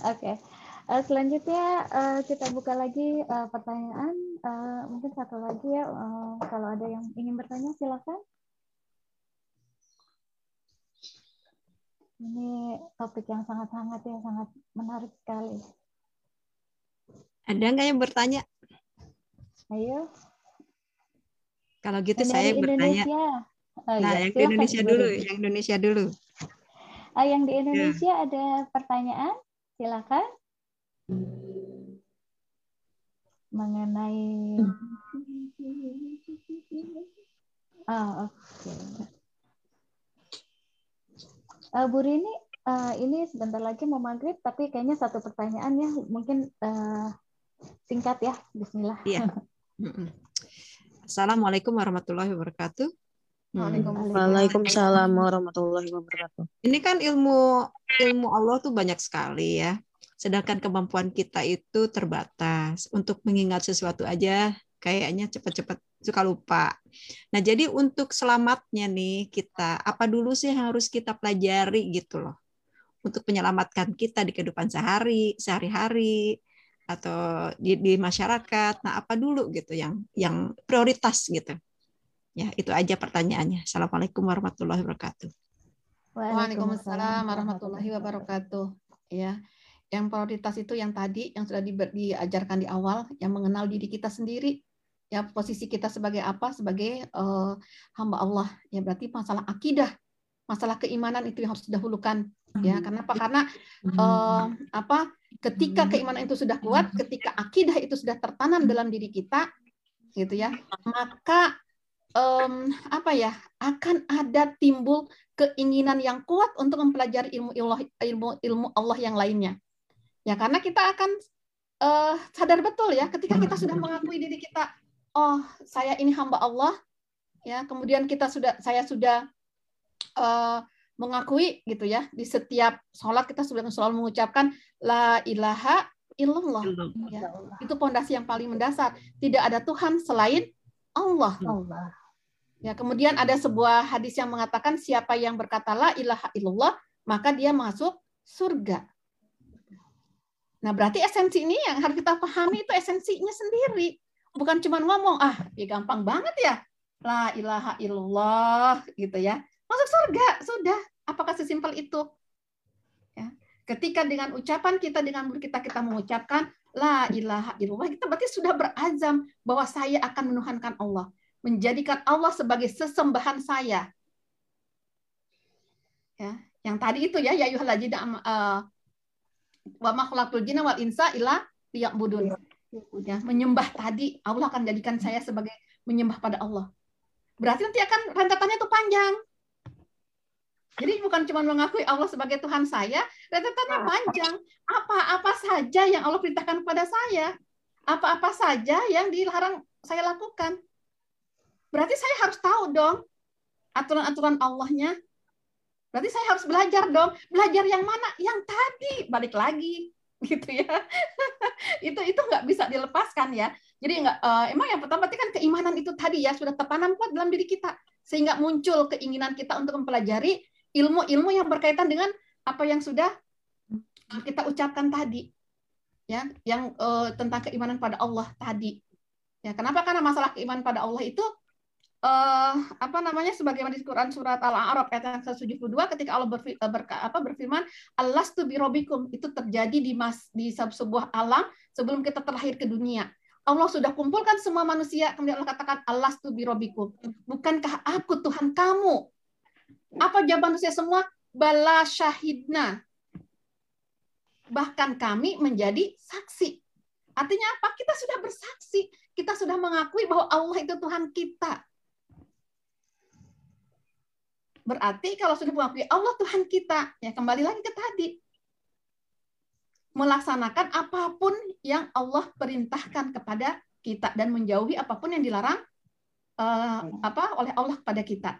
Speaker 1: Oke. Eh, selanjutnya eh, kita buka lagi eh, pertanyaan. Eh, mungkin satu lagi ya. Eh, kalau ada yang ingin bertanya silakan. Ini topik yang sangat hangat ya, sangat menarik sekali.
Speaker 5: Ada nggak yang bertanya?
Speaker 1: Ayo.
Speaker 5: Kalau gitu saya bertanya.
Speaker 1: Indonesia. Oh,
Speaker 5: Nah,
Speaker 1: iya,
Speaker 5: yang di Indonesia dulu,
Speaker 1: Ruby.
Speaker 5: yang Indonesia dulu.
Speaker 1: Ah, yang di Indonesia ada pertanyaan? Silakan. mengenai ah oke okay. uh, Bu Rini uh, ini sebentar lagi mau maghrib tapi kayaknya satu pertanyaan ya mungkin uh, singkat ya Bismillah
Speaker 5: iya Assalamualaikum warahmatullahi wabarakatuh
Speaker 10: Waalaikumsalam warahmatullahi wabarakatuh.
Speaker 5: Ini kan ilmu ilmu Allah tuh banyak sekali ya. Sedangkan kemampuan kita itu terbatas. Untuk mengingat sesuatu aja kayaknya cepat-cepat suka lupa. Nah, jadi untuk selamatnya nih kita apa dulu sih yang harus kita pelajari gitu loh. Untuk menyelamatkan kita di kehidupan sehari, sehari-hari atau di, di masyarakat. Nah, apa dulu gitu yang yang prioritas gitu. Ya, itu aja pertanyaannya. Assalamualaikum warahmatullahi wabarakatuh.
Speaker 2: Waalaikumsalam warahmatullahi wabarakatuh. Ya, yang prioritas itu yang tadi yang sudah di, diajarkan di awal, yang mengenal diri kita sendiri, ya posisi kita sebagai apa? Sebagai uh, hamba Allah. Ya berarti masalah akidah, masalah keimanan itu yang harus didahulukan. Ya, karena apa? Karena uh, apa? Ketika keimanan itu sudah kuat, ketika akidah itu sudah tertanam dalam diri kita, gitu ya, maka um, apa ya akan ada timbul keinginan yang kuat untuk mempelajari ilmu Allah ilmu ilmu Allah yang lainnya. Ya karena kita akan uh, sadar betul ya ketika kita sudah mengakui diri kita oh saya ini hamba Allah ya kemudian kita sudah saya sudah uh, mengakui gitu ya di setiap sholat kita sudah selalu mengucapkan la ilaha illallah ya. itu pondasi yang paling mendasar tidak ada Tuhan selain Allah. Allah. Ya, kemudian ada sebuah hadis yang mengatakan siapa yang berkata la ilaha illallah, maka dia masuk surga. Nah, berarti esensi ini yang harus kita pahami itu esensinya sendiri. Bukan cuma ngomong, ah, ya gampang banget ya. La ilaha illallah gitu ya. Masuk surga, sudah. Apakah sesimpel itu? Ya. Ketika dengan ucapan kita dengan mulut kita kita mengucapkan la ilaha illallah, kita berarti sudah berazam bahwa saya akan menuhankan Allah menjadikan Allah sebagai sesembahan saya. Ya, yang tadi itu ya ya yuhalajina uh, wa makhlukul jinna wal insa ila liya'budun. Ya, menyembah tadi Allah akan jadikan saya sebagai menyembah pada Allah. Berarti nanti akan rentetannya itu panjang. Jadi bukan cuma mengakui Allah sebagai Tuhan saya, rentetannya panjang. Apa-apa saja yang Allah perintahkan kepada saya, apa-apa saja yang dilarang saya lakukan. Berarti saya harus tahu dong aturan-aturan Allahnya. Berarti saya harus belajar dong. Belajar yang mana? Yang tadi. Balik lagi gitu ya. itu itu nggak bisa dilepaskan ya. Jadi nggak uh, emang yang pertama kan keimanan itu tadi ya sudah tertanam kuat dalam diri kita sehingga muncul keinginan kita untuk mempelajari ilmu-ilmu yang berkaitan dengan apa yang sudah kita ucapkan tadi ya yang uh, tentang keimanan pada Allah tadi ya kenapa karena masalah keimanan pada Allah itu uh, apa namanya sebagaimana di Quran surat Al-A'raf ayat 172 ketika Allah berfir, eh, ber, apa, berfirman Allah birobikum itu terjadi di mas di sebuah alam sebelum kita terlahir ke dunia. Allah sudah kumpulkan semua manusia kemudian Allah katakan Allah tu birobikum. Bukankah aku Tuhan kamu? Apa jawaban manusia semua? Bala syahidna. Bahkan kami menjadi saksi. Artinya apa? Kita sudah bersaksi. Kita sudah mengakui bahwa Allah itu Tuhan kita Berarti kalau sudah mengakui Allah Tuhan kita, ya kembali lagi ke tadi. Melaksanakan apa pun yang Allah perintahkan kepada kita dan menjauhi apa pun yang dilarang uh, apa oleh Allah kepada kita.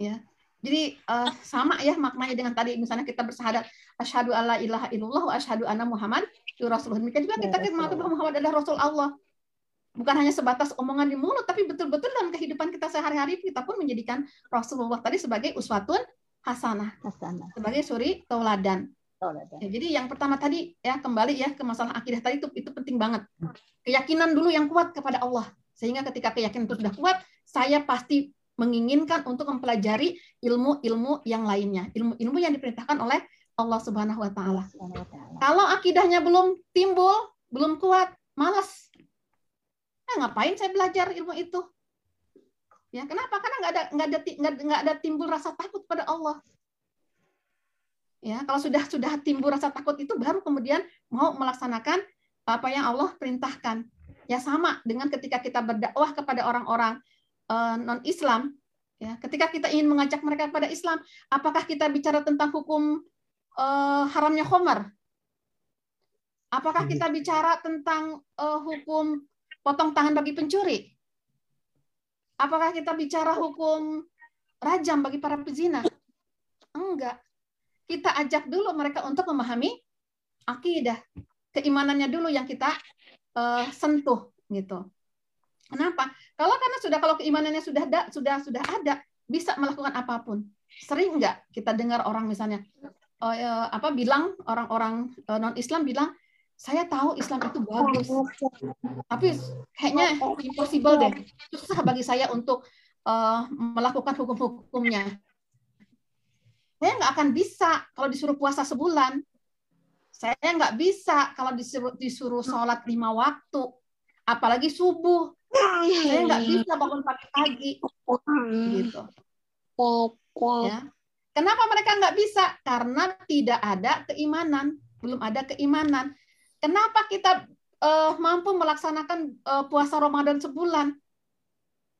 Speaker 2: Ya. Jadi uh, sama ya maknanya dengan tadi misalnya kita bersahadat asyhadu alla ilaha illallah wa asyhadu anna muhammad rasulullah. Demikian juga kita mengatakan bahwa Muhammad adalah rasul Allah bukan hanya sebatas omongan di mulut, tapi betul-betul dalam kehidupan kita sehari-hari kita pun menjadikan Rasulullah tadi sebagai uswatun hasanah, hasanah. sebagai suri tauladan. Ya, jadi yang pertama tadi ya kembali ya ke masalah akidah tadi itu itu penting banget. Keyakinan dulu yang kuat kepada Allah. Sehingga ketika keyakinan itu sudah kuat, saya pasti menginginkan untuk mempelajari ilmu-ilmu yang lainnya, ilmu-ilmu yang diperintahkan oleh Allah Subhanahu wa taala. Kalau akidahnya belum timbul, belum kuat, malas Nah, ngapain saya belajar ilmu itu? Ya, kenapa? Karena nggak ada nggak ada nggak ada timbul rasa takut pada Allah. Ya, kalau sudah sudah timbul rasa takut itu baru kemudian mau melaksanakan apa yang Allah perintahkan. Ya sama dengan ketika kita berdakwah kepada orang-orang uh, non-Islam, ya, ketika kita ingin mengajak mereka kepada Islam, apakah kita bicara tentang hukum uh, haramnya khamar? Apakah kita bicara tentang uh, hukum potong tangan bagi pencuri? Apakah kita bicara hukum rajam bagi para pezina? Enggak. Kita ajak dulu mereka untuk memahami akidah, keimanannya dulu yang kita uh, sentuh gitu. Kenapa? Kalau karena sudah kalau keimanannya sudah ada, sudah sudah ada, bisa melakukan apa pun. Sering nggak kita dengar orang misalnya uh, apa bilang orang-orang uh, non Islam bilang saya tahu Islam itu bagus, tapi kayaknya impossible deh, susah bagi saya untuk uh, melakukan hukum-hukumnya. Saya nggak akan bisa kalau disuruh puasa sebulan. Saya nggak bisa kalau disuruh, disuruh sholat lima waktu, apalagi subuh. Saya nggak bisa bangun pagi-pagi, gitu. Ya. Kenapa mereka nggak bisa? Karena tidak ada keimanan, belum ada keimanan. Kenapa kita uh, mampu melaksanakan uh, puasa Ramadan sebulan?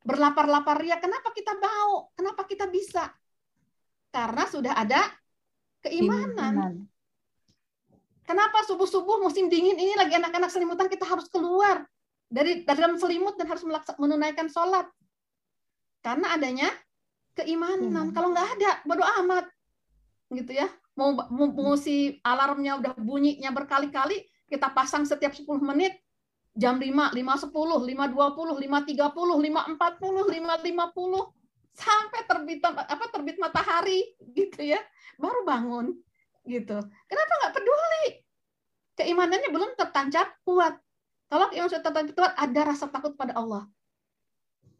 Speaker 2: Berlapar-lapar ria, kenapa kita mau? Kenapa kita bisa? Karena sudah ada keimanan. Kenapa subuh-subuh musim dingin ini lagi anak-anak selimutan kita harus keluar dari dalam selimut dan harus menunaikan sholat? Karena adanya keimanan. Hmm. Kalau nggak ada, bodoh amat, gitu ya. Mau, mau, mau si alarmnya udah bunyinya berkali-kali, kita pasang setiap 10 menit, jam 5, 5.10, 5.20, 5.30, 5.40, 5.50, 5.50, sampai terbit apa terbit matahari gitu ya, baru bangun gitu. Kenapa nggak peduli? Keimanannya belum tertancap kuat. Kalau keimanan sudah tertancap kuat, ada rasa takut pada Allah.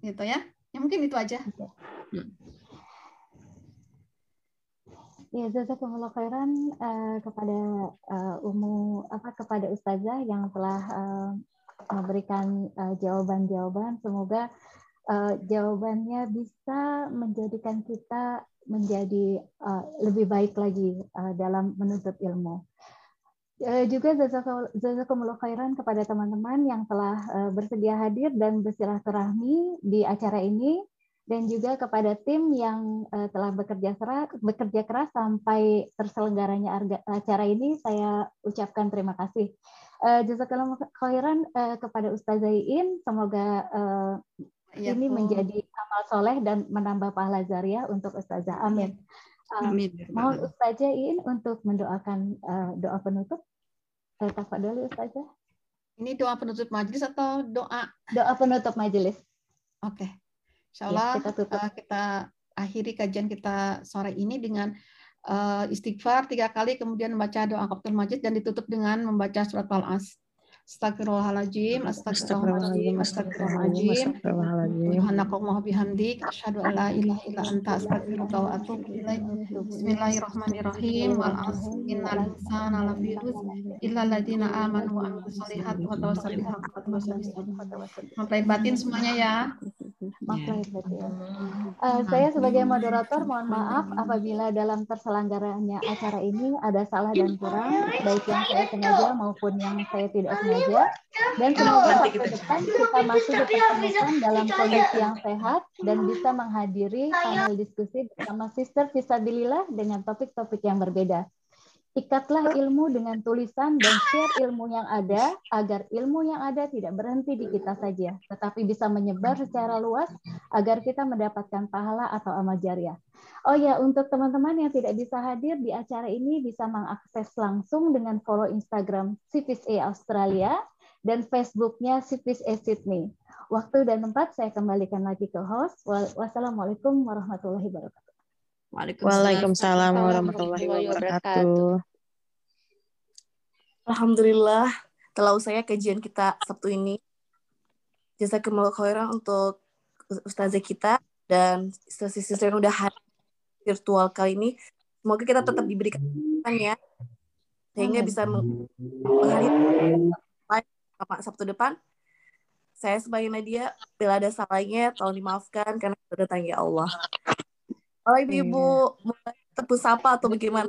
Speaker 2: Gitu ya. Ya mungkin itu aja.
Speaker 1: Ya, jazakumullah khairan uh, kepada uh, Umu apa kepada ustazah yang telah uh, memberikan jawaban-jawaban. Uh, Semoga uh, jawabannya bisa menjadikan kita menjadi uh, lebih baik lagi uh, dalam menuntut ilmu. Uh, juga jazakumullah khairan kepada teman-teman yang telah uh, bersedia hadir dan bersilaturahmi di acara ini dan juga kepada tim yang uh, telah bekerja keras, bekerja keras sampai terselenggaranya acara ini saya ucapkan terima kasih. Jazakallah khairan kepada Ustazah Iin, semoga ya, ini menjadi amal soleh dan menambah pahala zariah untuk Ustazah. Amin. Amin. Mohon Ustazah Iin untuk mendoakan uh, doa penutup. Uh, dulu Ustazah.
Speaker 2: Ini doa penutup majelis atau doa?
Speaker 1: Doa penutup majelis.
Speaker 2: Oke. Okay. Insya Allah ya, kita, tutup. Uh, kita akhiri kajian kita sore ini dengan uh, istighfar tiga kali, kemudian membaca doa kafatul majid dan ditutup dengan membaca surat al-as. Astagfirullahaladzim, astagfirullahaladzim, astagfirullahaladzim. Subhanakallah bihamdik, asyhadu an la ilaha illa anta astaghfiruka wa atubu ilaik. Bismillahirrahmanirrahim. Wal 'asr innal insana lafi khusr illa alladziina aamanu wa 'amilus shalihati wa tawassaw bil haqqi wa tawassaw bis sabr. batin semuanya ya.
Speaker 1: Uh, saya sebagai moderator mohon maaf apabila dalam terselenggaranya acara ini ada salah dan kurang, baik yang saya sengaja maupun yang saya tidak sengaja. Dan semoga ke depan kita masih dipertemukan dalam kondisi yang sehat dan bisa menghadiri panel diskusi bersama Sister Fisabilillah dengan topik-topik yang berbeda. Ikatlah ilmu dengan tulisan dan share ilmu yang ada agar ilmu yang ada tidak berhenti di kita saja, tetapi bisa menyebar secara luas agar kita mendapatkan pahala atau amal jariah. Oh ya, untuk teman-teman yang tidak bisa hadir di acara ini bisa mengakses langsung dengan follow Instagram Civis A Australia dan Facebooknya Civis A Sydney. Waktu dan tempat saya kembalikan lagi ke host. Wassalamualaikum warahmatullahi wabarakatuh.
Speaker 10: Waalaikumsalam, warahmatullahi wabarakatuh.
Speaker 9: Alhamdulillah, telah saya kajian kita Sabtu ini. Jasa khairan untuk ustazah kita dan sisi-sisi yang udah hadir virtual kali ini. Semoga kita tetap diberikan ya sehingga bisa menghadiri Sabtu depan. Saya sebagai media, bila ada salahnya, tolong dimaafkan karena sudah tanya Allah. Oh ibu-ibu iya. mulai tepus sapa atau bagaimana?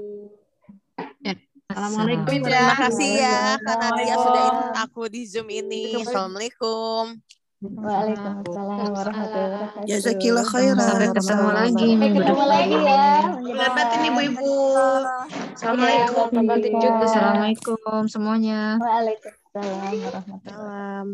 Speaker 5: Ya. Assalamualaikum.
Speaker 2: Terima kasih ya karena dia sudah ikut aku di Zoom ini. Assalamualaikum.
Speaker 1: Waalaikumsalam warahmatullahi wabarakatuh.
Speaker 3: Jazakillah khairan.
Speaker 4: Sampai ketemu lagi
Speaker 1: Sampai ketemu lagi ya.
Speaker 5: Selamat batin ibu-ibu.
Speaker 4: Assalamualaikum.
Speaker 1: Iya, Bapak
Speaker 4: juga. Assalamualaikum semuanya.
Speaker 1: Waalaikumsalam warahmatullahi wabarakatuh.